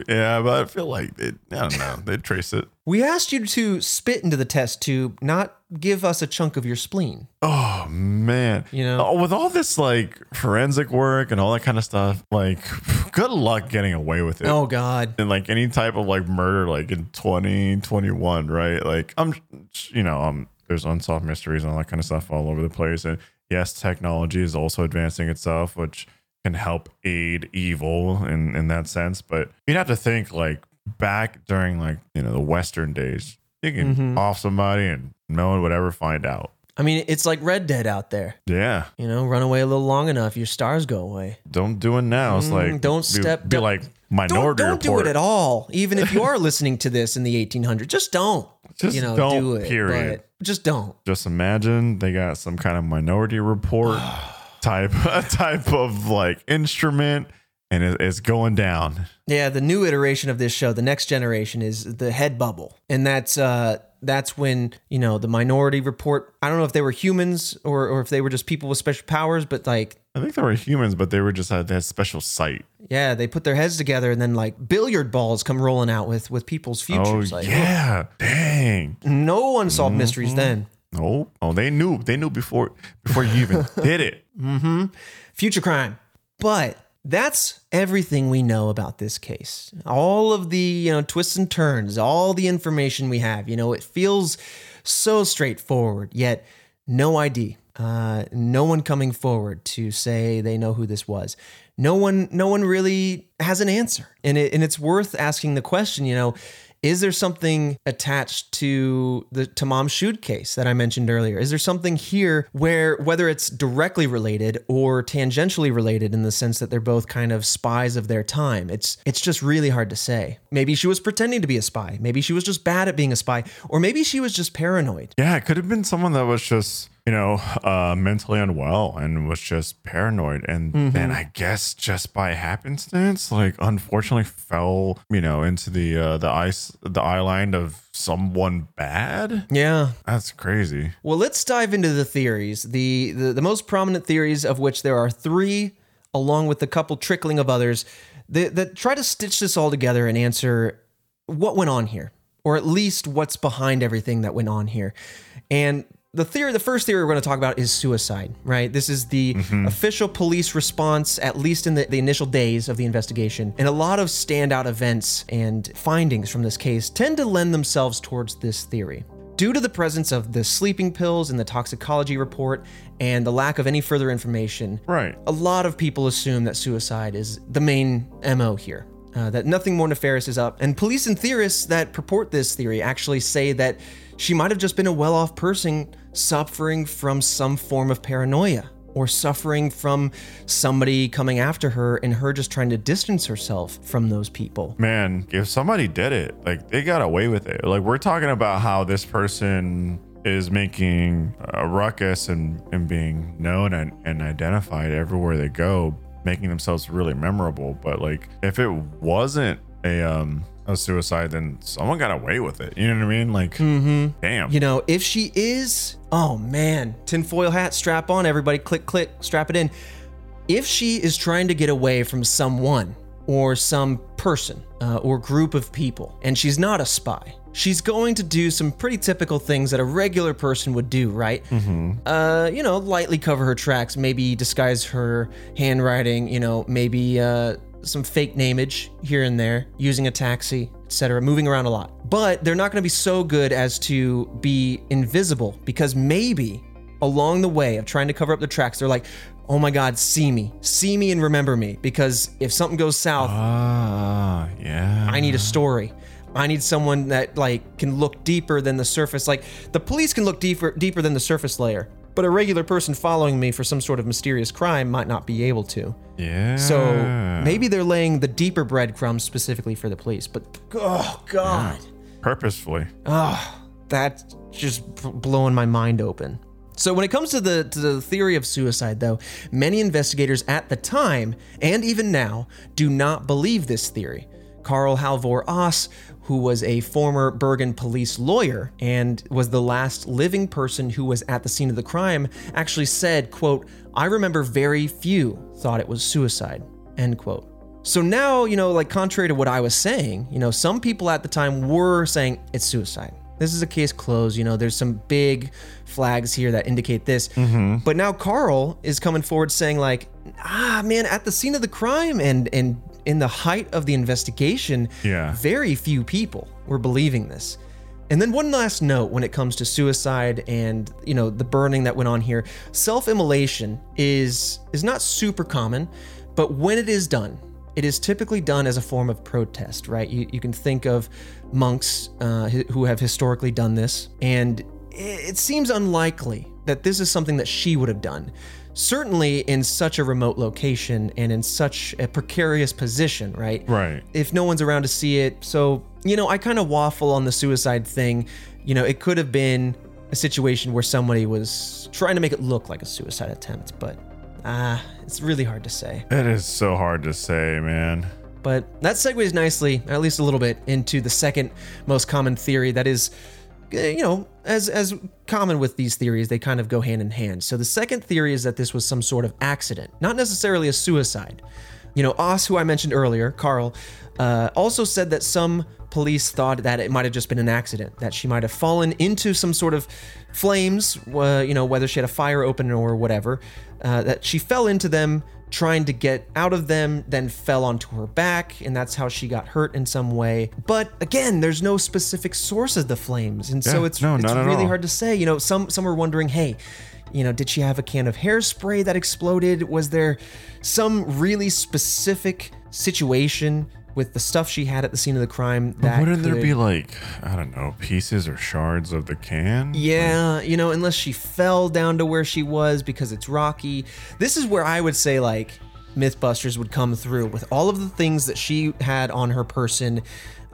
Yeah, but I feel like they, I don't know. They'd trace it. We asked you to spit into the test tube, not give us a chunk of your spleen. Oh man, You know? Oh, with all this like forensic work and all that kind of stuff, like good luck getting away with it. Oh God. And like any type of like murder, like in 2021, right? Like I'm, you know, um, there's unsolved mysteries and all that kind of stuff all over the place. And yes, technology is also advancing itself, which can help aid evil in in that sense. But you'd have to think like back during like you know the Western days, you can Mhm. off somebody and no one would ever find out. I mean, it's like Red Dead out there. Yeah. You know, run away a little long enough, your stars go away. Don't do it now. It's Mm, like don't be- step- Be, don't- like Don't, minority don't do it at all. Even if you are [LAUGHS] listening to this in the 1800s, just don't. Just you know, don't, do it. period. Just don't. Just imagine they got some kind of minority report [SIGHS] type [LAUGHS] type of like instrument, and it, it's going down. Yeah, the new iteration of this show, the next generation, is the head bubble, and that's uh, that's when you know the Minority Report. I don't know if they were humans or or if they were just people with special powers, but like, I think they were humans, but they were just had that special sight. yeah, they put their heads together, and then like billiard balls come rolling out with with people's futures. oh like, yeah, dang. no unsolved Mm-hmm. mysteries then. Oh, oh, they knew. They knew before before you even [LAUGHS] did it. Mm-hmm. future crime. But that's everything we know about this case. All of the, you know, twists and turns, all the information we have, you know, it feels so straightforward, yet no ID. Uh, no one coming forward to say they know who this was. No one, no one really has an answer, and it, and it's worth asking the question. You know, is there something attached to the Tamam Shud case that I mentioned earlier? Is there something here where whether it's directly related or tangentially related in the sense that they're both kind of spies of their time? It's it's just really hard to say. Maybe she was pretending to be a spy. Maybe she was just bad at being a spy, or maybe she was just paranoid. Yeah, it could have been someone that was just, you know, uh, mentally unwell and was just paranoid. And then I guess just by happenstance, like unfortunately fell, you know, into the uh, the ice the eye line of someone bad. Yeah. That's crazy. Well, let's dive into the theories. The, the the most prominent theories of which there are three, along with a couple trickling of others, that, that try to stitch this all together and answer what went on here, or at least what's behind everything that went on here. And the theory, the first theory we're going to talk about is suicide, right? This is the official police response, at least in the, the initial days of the investigation. And a lot of standout events and findings from this case tend to lend themselves towards this theory. Due to the presence of the sleeping pills in the toxicology report and the lack of any further information, Right. a lot of people assume that suicide is the main MO here. Uh, that nothing more nefarious is up. And police and theorists that purport this theory actually say that she might have just been a well off person suffering from some form of paranoia or suffering from somebody coming after her and her just trying to distance herself from those people. Man, if somebody did it, like they got away with it. Like we're talking about how this person is making a ruckus and, and being known and, and identified everywhere they go, making themselves really memorable. But like if it wasn't a um a suicide, then someone got away with it. You know what I mean? Like mm-hmm. damn. You know, if she is, oh man, tinfoil hat, strap on, everybody, click, click, strap it in. If she is trying to get away from someone or some person uh, or group of people, and she's not a spy, she's going to do some pretty typical things that a regular person would do, right? Uh, you know, lightly cover her tracks, maybe disguise her handwriting, you know, maybe uh, some fake nameage here and there, using a taxi, etc., moving around a lot. But they're not going to be so good as to be invisible because maybe along the way of trying to cover up the tracks, they're like, oh my God, see me, see me and remember me. Because if something goes south, Ah, yeah. I need a story. I need someone that like can look deeper than the surface. Like the police can look deeper deeper than the surface layer. But a regular person following me for some sort of mysterious crime might not be able to. Yeah. So maybe they're laying the deeper breadcrumbs specifically for the police. But oh god, purposefully. Ah, oh, that's just blowing my mind open. So when it comes to the to the theory of suicide, though, many investigators at the time and even now do not believe this theory. Carl Halvor Aas, who was a former Bergen police lawyer and was the last living person who was at the scene of the crime, actually said, quote, I remember very few thought it was suicide, end quote. So now, you know, like contrary to what I was saying, you know, some people at the time were saying it's suicide. This is a case closed. You know, there's some big flags here that indicate this. But now Carl is coming forward saying, like, ah, man, at the scene of the crime and and in the height of the investigation, Yeah. very few people were believing this. And then one last note when it comes to suicide and you know the burning that went on here, self-immolation is is not super common, but when it is done, it is typically done as a form of protest, right? You, you can think of monks uh, who have historically done this, and it, it seems unlikely that this is something that she would have done. Certainly in such a remote location and in such a precarious position, right? Right. if no one's around to see it. So, you know, I kind of waffle on the suicide thing. You know, it could have been a situation where somebody was trying to make it look like a suicide attempt, but ah, it's really hard to say. It is so hard to say, man. But that segues nicely, at least a little bit, into the second most common theory that is eh, you know, as as common with these theories, they kind of go hand in hand. So the second theory is that this was some sort of accident, not necessarily a suicide. You know, Aas, who I mentioned earlier, Carl, uh, also said that some police thought that it might have just been an accident, that she might have fallen into some sort of flames, uh, you know, whether she had a fire open or whatever, uh, that she fell into them trying to get out of them, then fell onto her back, and that's how she got hurt in some way. But again, there's no specific source of the flames, and so it's no, it's really hard to say. You know, some some are wondering, hey, you know, did she have a can of hairspray that exploded? Was there some really specific situation with the stuff she had at the scene of the crime that Wouldn't there be like, I don't know, pieces or shards of the can? yeah, you know, unless she fell down to where she was because it's rocky. This is where I would say like Mythbusters would come through with all of the things that she had on her person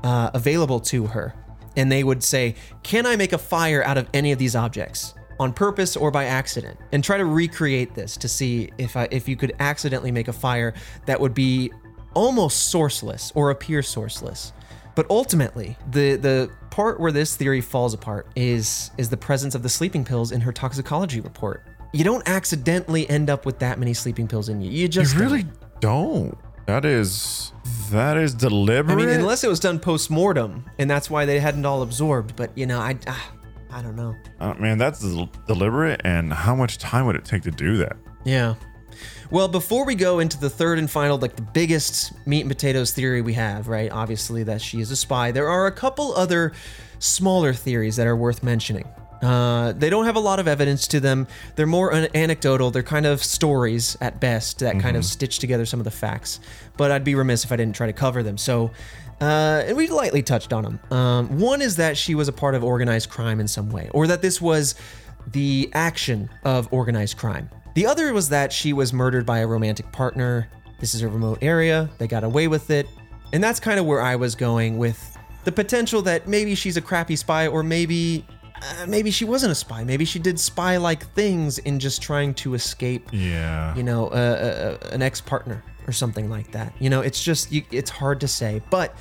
uh, available to her, and they would say, "Can I make a fire out of any of these objects?" On purpose or by accident, and try to recreate this to see if I, if you could accidentally make a fire that would be almost sourceless or appear sourceless. But ultimately, the the part where this theory falls apart is is the presence of the sleeping pills in her toxicology report. You don't accidentally end up with that many sleeping pills in you. You You just really don't. That is that is deliberate. I mean, unless it was done post mortem, and that's why they hadn't all absorbed. But you know, I I don't know. Uh, man, that's del- deliberate. And how much time would it take to do that? Yeah. Well, before we go into the third and final, like the biggest meat and potatoes theory we have, right? Obviously, that she is a spy. There are a couple other smaller theories that are worth mentioning. Uh, they don't have a lot of evidence to them. They're more an- anecdotal. They're kind of stories at best that kind of stitch together some of the facts. But I'd be remiss if I didn't try to cover them. So, uh, and we lightly touched on them. Um, one is that she was a part of organized crime in some way, or that this was the action of organized crime. The other was that she was murdered by a romantic partner. This is a remote area. They got away with it. And that's kind of where I was going with the potential that maybe she's a crappy spy or maybe uh, maybe she wasn't a spy. Maybe she did spy-like things in just trying to escape Yeah. you know, uh, uh, an ex partner or something like that. You know, it's just, you, it's hard to say. But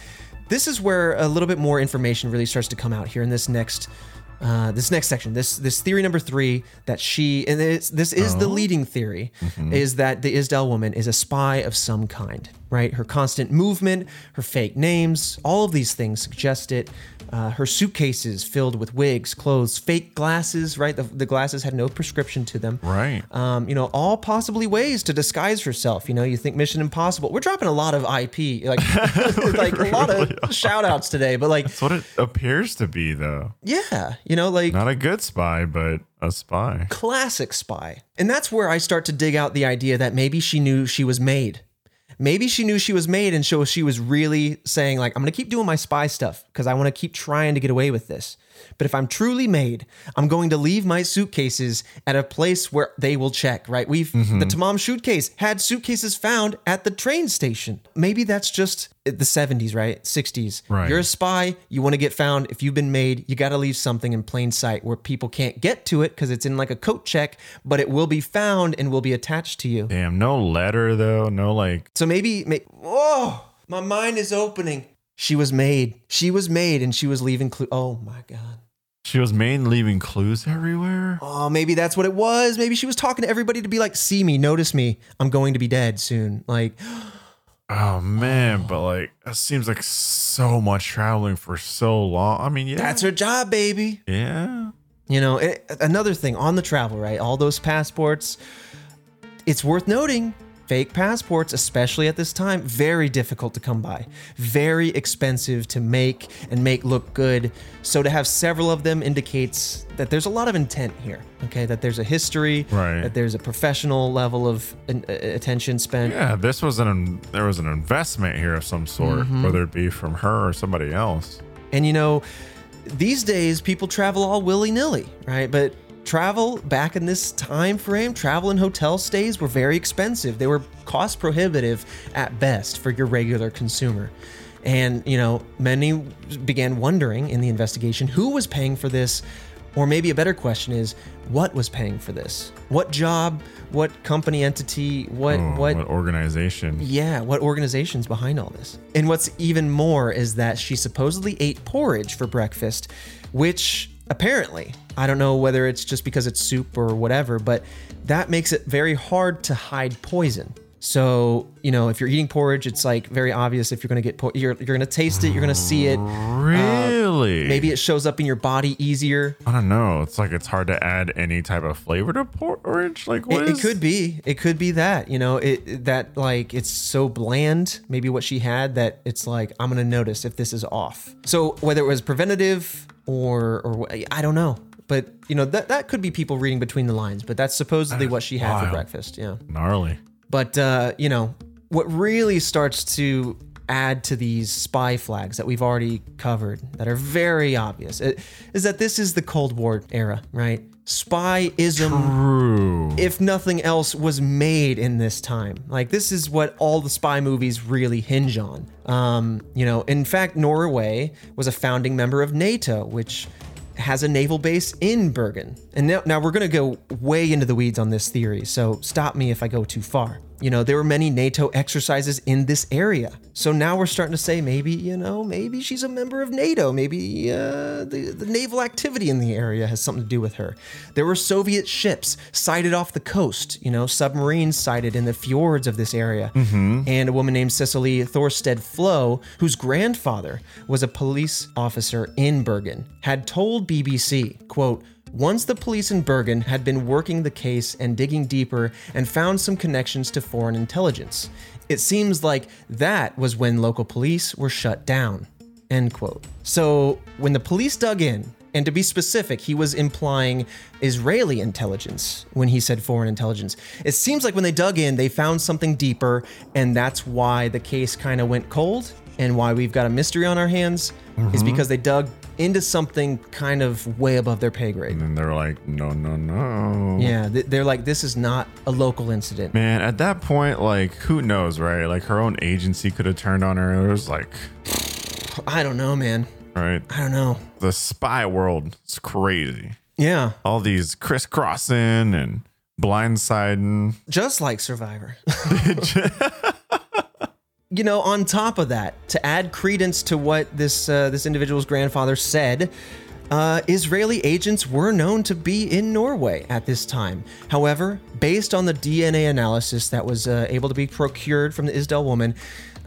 this is where a little bit more information really starts to come out here in this next. Uh, this next section, this this theory number three, that she and it's, this is the leading theory, is that the Isdal woman is a spy of some kind, right? Her constant movement, her fake names, all of these things suggest it. Uh, her suitcases filled with wigs, clothes, fake glasses, right? The, the glasses had no prescription to them, Right. um, you know, all possibly ways to disguise herself. You know, you think Mission Impossible. We're dropping a lot of IP, like, [LAUGHS] [LAUGHS] like a lot of [LAUGHS] shout outs today, but like, That's what it appears to be, though. yeah, you know, like Not a good spy, but a spy. classic spy. And that's where I start to dig out the idea that maybe she knew she was made. Maybe she knew she was made and so she was really saying like I'm going to keep doing my spy stuff because I want to keep trying to get away with this. But if I'm truly made, I'm going to leave my suitcases at a place where they will check, right? We've mm-hmm. the Tamam suitcase had suitcases found at the train station. Maybe that's just the 70s, right? 60s. Right. You're a spy, you want to get found. If you've been made, you got to leave something in plain sight where people can't get to it because it's in like a coat check, but it will be found and will be attached to you. Damn, no letter though. No like. So maybe, may- oh, my mind is opening. She was made. She was made and she was leaving clues. Oh my God. She was main leaving clues everywhere. Oh, maybe that's what it was. Maybe she was talking to everybody to be like, see me, notice me. I'm going to be dead soon. Like, Oh man, but like that seems like so much traveling for so long. I mean, yeah, that's her job, baby. yeah. You know, it, another thing on the travel, right? All those passports. It's worth noting fake passports, especially at this time, very difficult to come by, very expensive to make and make look good. So to have several of them indicates that there's a lot of intent here. Okay, that there's a history, Right. That there's a professional level of uh, uh, attention spent. Yeah, this was an there was an investment here of some sort, Mm-hmm. whether it be from her or somebody else. And you know, these days people travel all willy nilly, right? But travel back in this time frame, travel and hotel stays were very expensive. They were cost prohibitive at best for your regular consumer. And, you know, many began wondering in the investigation who was paying for this. Or maybe a better question is, what was paying for this? What job? What company entity? What Oh, what what organization? yeah, what organization's behind all this? And what's even more is that she supposedly ate porridge for breakfast, which apparently, I don't know whether it's just because it's soup or whatever, but that makes it very hard to hide poison. So, you know, if you're eating porridge, it's like very obvious if you're going to get po- you're you're going to taste it, you're going to see it. Really? Uh, Maybe it shows up in your body easier. I don't know. It's like it's hard to add any type of flavor to porridge. Like what It, it is- could be. It could be that. You know, it it- that like it's so bland. Maybe what she had that it's like I'm gonna notice if this is off. So whether it was preventative or or I don't know. But you know that that could be people reading between the lines. But that's supposedly what she had for breakfast. Yeah. gnarly. But uh, you know what really starts to add to these spy flags that we've already covered that are very obvious uh, is that this is the Cold War era, right? Spyism True. if nothing else, was made in this time. Like this is what all the spy movies really hinge on. Um, you know, in fact, Norway was a founding member of NATO, which has a naval base in Bergen. And now, now we're going to go way into the weeds on this theory, so stop me if I go too far. You know, there were many NATO exercises in this area. So now we're starting to say maybe, you know, maybe she's a member of NATO. Maybe uh, the, the naval activity in the area has something to do with her. There were Soviet ships sighted off the coast, you know, submarines sighted in the fjords of this area. And a woman named Cecily Thorsted Flo, whose grandfather was a police officer in Bergen, had told BBC, quote, once the police in Bergen had been working the case and digging deeper and found some connections to foreign intelligence. It seems like that was when local police were shut down. End quote. So when the police dug in, and to be specific, he was implying Israeli intelligence when he said foreign intelligence. It seems like when they dug in, they found something deeper, and that's why the case kind of went cold and why we've got a mystery on our hands is mm-hmm. because they dug into something kind of way above their pay grade. And then they're like, no, no, no. Yeah, th- they're like, this is not a local incident. Man, at that point, like, who knows, right? Like, her own agency could have turned on her. It was like, I don't know, man. right? I don't know. The spy world is crazy. Yeah, All these crisscrossing and blindsiding. just like Survivor. [LAUGHS] [LAUGHS] you know, on top of that, to add credence to what this uh, this individual's grandfather said, uh, Israeli agents were known to be in Norway at this time. However, based on the DNA analysis that was uh, able to be procured from the Isdal woman,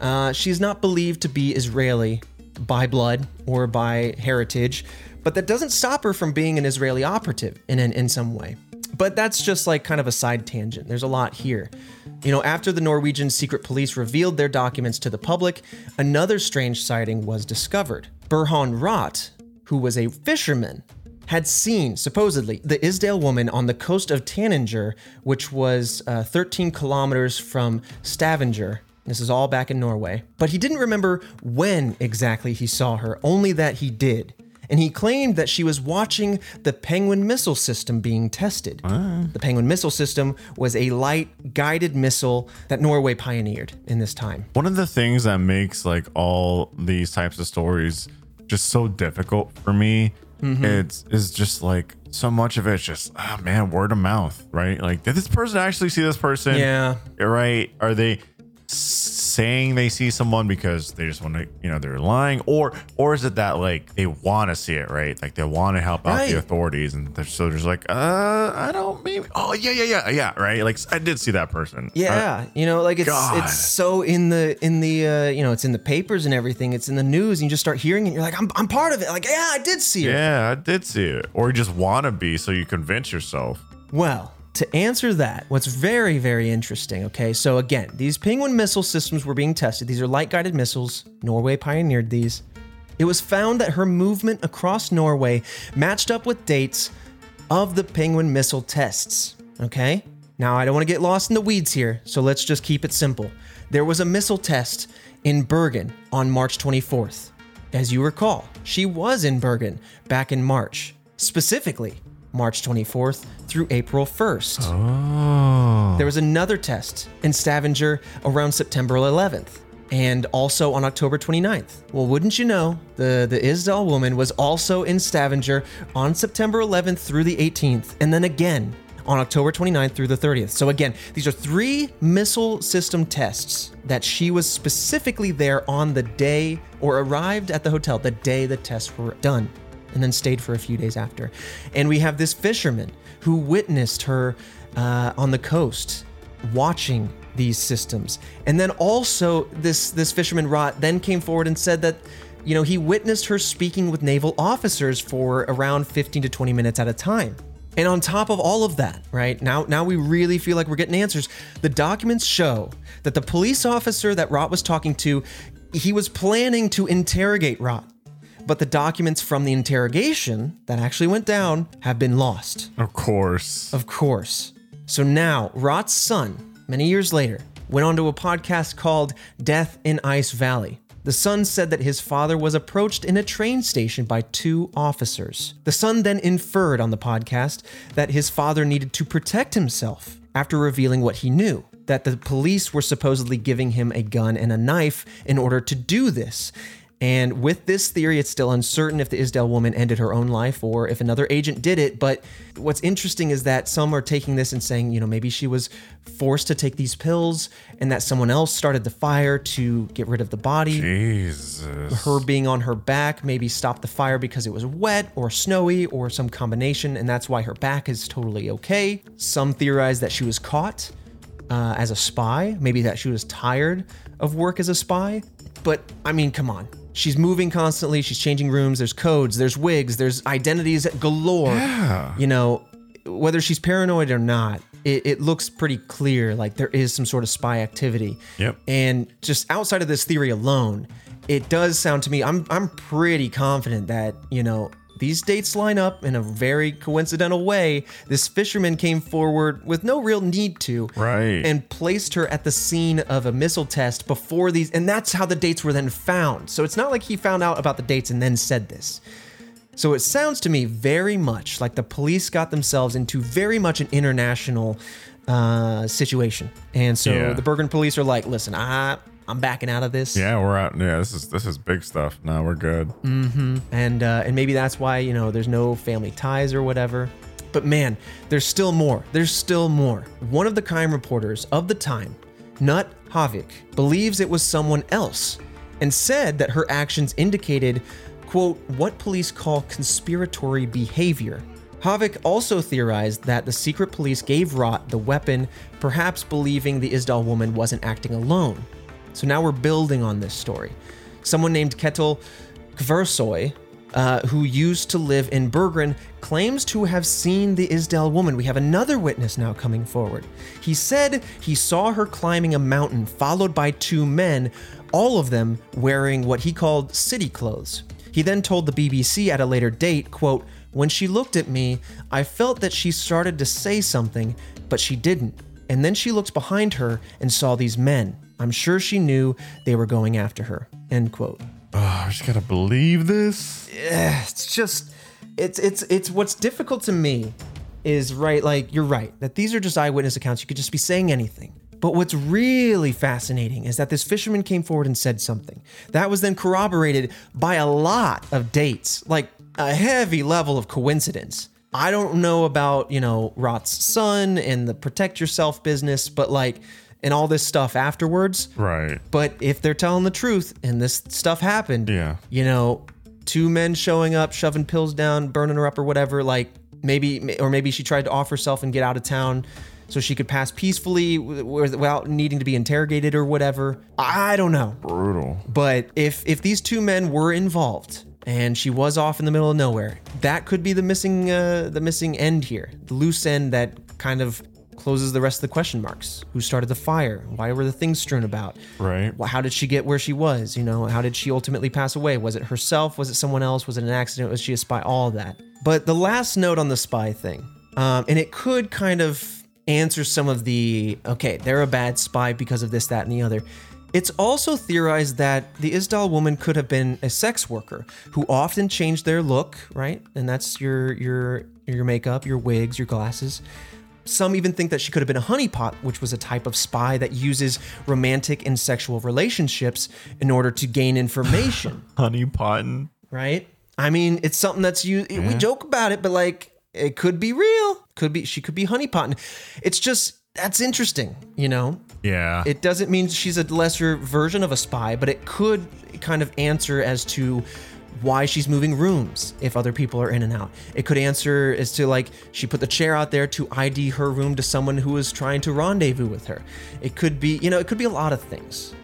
uh, she's not believed to be Israeli by blood or by heritage, but that doesn't stop her from being an Israeli operative in in, in some way. But that's just like kind of a side tangent. There's a lot here. You know, after the Norwegian secret police revealed their documents to the public, another strange sighting was discovered. Burhan Rot, who was a fisherman, had seen, supposedly, the Isdal woman on the coast of Tananger, which was uh, 13 kilometers from Stavanger. This is all back in Norway. But he didn't remember when exactly he saw her, only that he did. And he claimed that she was watching the Penguin missile system being tested. The Penguin missile system was a light guided missile that Norway pioneered in this time. One of the things that makes like all these types of stories just so difficult for me it's is just like so much of it's just ah man word of mouth right like did this person actually see this person Yeah. right are they saying they see someone because they just want to you know they're lying or or is it that like they want to see it right like they want to help out Right. the authorities and they're so just like uh i don't maybe oh yeah yeah yeah yeah right like i did see that person Yeah, you know, like it's God. it's so in the in the uh, you know it's in the papers and everything. It's in the news, and you just start hearing it. You're like, I'm I'm part of it. Like, yeah, I did see it. yeah i did see it or you just want to be so you convince yourself Well, to answer that, what's very, very interesting, okay? So, again, these Penguin missile systems were being tested. These are light guided missiles. Norway pioneered these. It was found that her movement across Norway matched up with dates of the Penguin missile tests, okay? Now, I don't want to get lost in the weeds here, so let's just keep it simple. There was a missile test in Bergen on March 24th. As you recall, she was in Bergen back in March, specifically March 24th through April 1st. oh There was another test in Stavanger around September 11th and also on October 29th. Well, wouldn't you know, the, the Isdal woman was also in Stavanger on September 11th through the 18th, and then again on October 29th through the 30th. So, again, these are three missile system tests that she was specifically there on the day or arrived at the hotel the day the tests were done and then stayed for a few days after. And we have this fisherman who witnessed her uh, on the coast watching these systems. And then also this this fisherman Rot then came forward and said that you know he witnessed her speaking with naval officers for around 15 to 20 minutes at a time. And on top of all of that, right now, now we really feel like we're getting answers. The documents show that the police officer that Rot was talking to, he was planning to interrogate Rot but the documents from the interrogation that actually went down have been lost. of course Of course. So now, Rot's son, many years later, went onto a podcast called Death in Ice Valley. The son said that his father was approached in a train station by two officers. The son then inferred on the podcast that his father needed to protect himself after revealing what he knew that the police were supposedly giving him a gun and a knife in order to do this. And with this theory, it's still uncertain if the Isdal woman ended her own life or if another agent did it. But what's interesting is that some are taking this and saying, you know, maybe she was forced to take these pills and that someone else started the fire to get rid of the body. jesus Her being on her back maybe stopped the fire because it was wet or snowy or some combination, and that's why her back is totally okay. Some theorize that she was caught uh, as a spy, maybe that she was tired of work as a spy. But I mean, come on. She's moving constantly. She's changing rooms. There's codes. There's wigs. There's identities galore. You know, whether she's paranoid or not, it, it looks pretty clear like there is some sort of spy activity. Yep. And just outside of this theory alone, it does sound to me I'm I'm pretty confident that, you know, these dates line up in a very coincidental way. This fisherman came forward with no real need to. Right. And placed her at the scene of a missile test before these and that's how the dates were then found. So it's not like he found out about the dates and then said this. So it sounds to me very much like the police got themselves into very much an international uh, situation. And so Yeah. the Bergen police are like, listen, I I'm backing out of this. yeah we're out yeah this is this is big stuff no we're good and uh, and maybe that's why you know there's no family ties or whatever. But man, there's still more. There's still more. One of the crime reporters of the time, Knut Haavik, believes it was someone else, and said that her actions indicated, quote, what police call conspiratory behavior. Havik also theorized that the secret police gave Rot the weapon, perhaps believing the Isdal woman wasn't acting alone. So now we're building on this story. Someone named Ketil Kversoy, uh, who used to live in Bergen, claims to have seen the Isdal woman. We have another witness now coming forward. He said he saw her climbing a mountain, followed by two men, all of them wearing what he called city clothes. He then told the BBC at a later date, quote, When she looked at me, I felt that she started to say something, but she didn't. And then she looked behind her and saw these men. I'm sure she knew they were going after her. End quote. Oh, I just gotta believe this. Yeah, it's just it's it's it's what's difficult to me is right like you're right that these are just eyewitness accounts you could just be saying anything but what's really fascinating is that this fisherman came forward and said something that was then corroborated by a lot of dates like a heavy level of coincidence i don't know about you know Rot's son and the protect yourself business but like and all this stuff afterwards Right. but if they're telling the truth and this stuff happened, Yeah. you know, two men showing up, shoving pills down, burning her up or whatever, like maybe, or maybe she tried to off herself and get out of town so she could pass peacefully without needing to be interrogated or whatever. I don't know. Brutal. But if if these two men were involved and she was off in the middle of nowhere, that could be the missing uh, the missing end here, the loose end that kind of closes the rest of the question marks. Who started the fire? Why were the things strewn about? Right. How did she get where she was? You know, how did she ultimately pass away? Was it herself? Was it someone else? Was it an accident? Was she a spy? All of that. But the last note on the spy thing, um, and it could kind of answer some of the okay, they're a bad spy because of this, that, and the other. It's also theorized that the Isdal woman could have been a sex worker who often changed their look, right? And that's your your your makeup, your wigs, your glasses. Some even think that she could have been a honeypot, which was a type of spy that uses romantic and sexual relationships in order to gain information, [LAUGHS] Honey potting. right? I mean, it's something that's you. We joke about it, but like, it could be real. Could be she could be honeypotting. It's just that's interesting, you know. Yeah. It doesn't mean she's a lesser version of a spy, but it could kind of answer as to why she's moving rooms if other people are in and out. It could answer as to like she put the chair out there to ID her room to someone who was trying to rendezvous with her. It could be, you know, it could be a lot of things.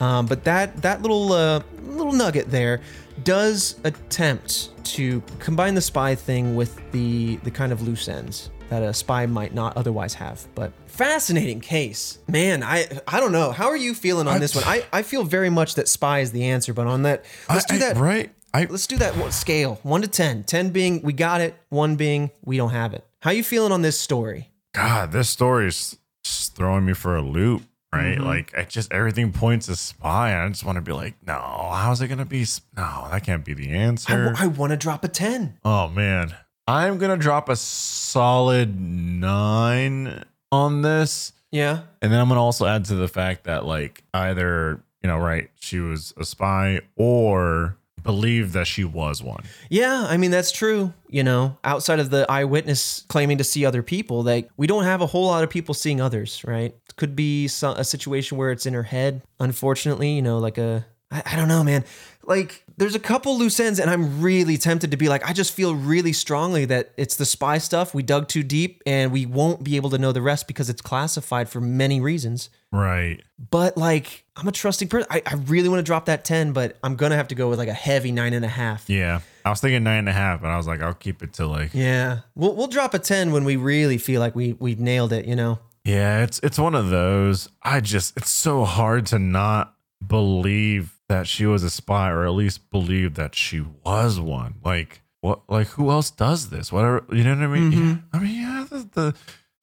Um, but that that little uh, little nugget there does attempt to combine the spy thing with the the kind of loose ends that a spy might not otherwise have. But fascinating case, man. I I don't know. How are you feeling on this one? I I feel very much that spy is the answer, but on that, let's do I- that. right. I Let's do that one- scale, one to 10. 10 being we got it, one being we don't have it. How you feeling on this story? God, this story is throwing me for a loop, right? Mm-hmm. Like, I just everything points to spy. I just want to be like, no, how's it gonna be? No, that can't be the answer. I, answer. want to drop a 10. oh man, I'm gonna drop a solid nine on this, Yeah. and then I'm gonna also add to the fact that like either you know, right, she was a spy or believe that she was one. Yeah, I mean that's true. You know, outside of the eyewitness claiming to see other people, like we don't have a whole lot of people seeing others, right? Could be a situation where it's in her head. Unfortunately, you know, like a I, I don't know, man. Like there's a couple loose ends, and I'm really tempted to be like, I just feel really strongly that it's the spy stuff. We dug too deep, and we won't be able to know the rest because it's classified for many reasons. Right. But like, I'm a trusting person. I, I really want to drop that 10, but I'm gonna have to go with like a heavy nine and a half. Yeah. I was thinking nine and a half, but I was like, I'll keep it to like Yeah, we'll we'll drop a ten when we really feel like we we've nailed it. You know. Yeah, it's it's one of those. I just it's so hard to not believe that she was a spy or at least believed that she was one. Like what like who else does this? Whatever you know what I mean? Mm-hmm. Yeah, I mean, yeah, the, the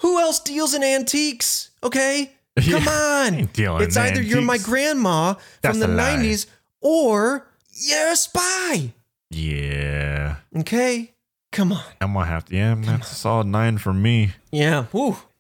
Who else deals in antiques? Okay, [LAUGHS] come Yeah, on. It's either you're my antiques. grandma That's from the a lie. '90s or you're a spy. Yeah. Okay, come on. I'm gonna have to yeah, that's a solid nine for me. Yeah.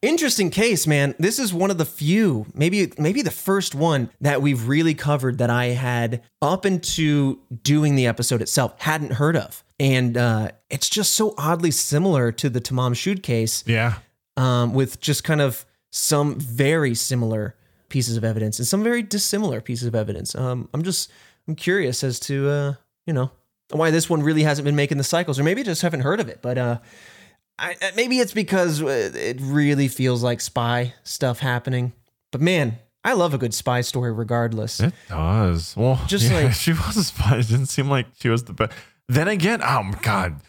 Interesting case, man. This is one of the few, maybe maybe the first one that we've really covered that I had up into doing the episode itself hadn't heard of. And uh, it's just so oddly similar to the Tamam Shud case Yeah. um, with just kind of some very similar pieces of evidence and some very dissimilar pieces of evidence. Um, I'm just I'm curious as to uh, you know why this one really hasn't been making the cycles, or maybe just haven't heard of it. But uh, I, uh, maybe it's because uh, it really feels like spy stuff happening. But man, I love a good spy story regardless. It does. Well, Just yeah, like- [LAUGHS] she was a spy. It didn't seem like she was the best. Then again, oh god,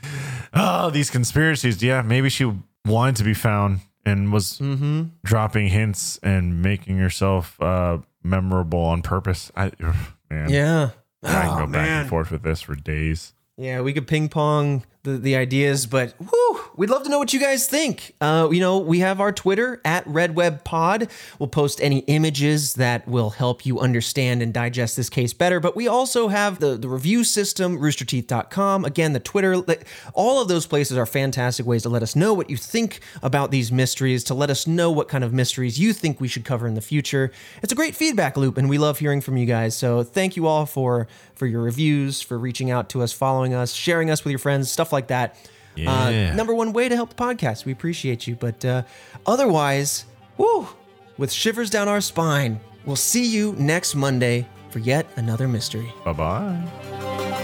oh these conspiracies. Yeah, maybe she wanted to be found and was Mm-hmm. dropping hints and making herself uh, memorable on purpose. I [SIGHS] man, Yeah. I can Oh, go back man. and forth with this for days. Yeah, we could ping pong the, the ideas, but whew, we'd love to know what you guys think. Uh, you know, we have our Twitter at RedWebPod. We'll post any images that will help you understand and digest this case better. But we also have the, the review system, roosterteeth.com. Again, the Twitter. All of those places are fantastic ways to let us know what you think about these mysteries, to let us know what kind of mysteries you think we should cover in the future. It's a great feedback loop, and we love hearing from you guys. So thank you all for for your reviews, for reaching out to us, following us, sharing us with your friends, stuff like that. Yeah. Uh, number one way to help the podcast. We appreciate you. But uh, otherwise, woo, with shivers down our spine, we'll see you next Monday for yet another mystery. Bye bye.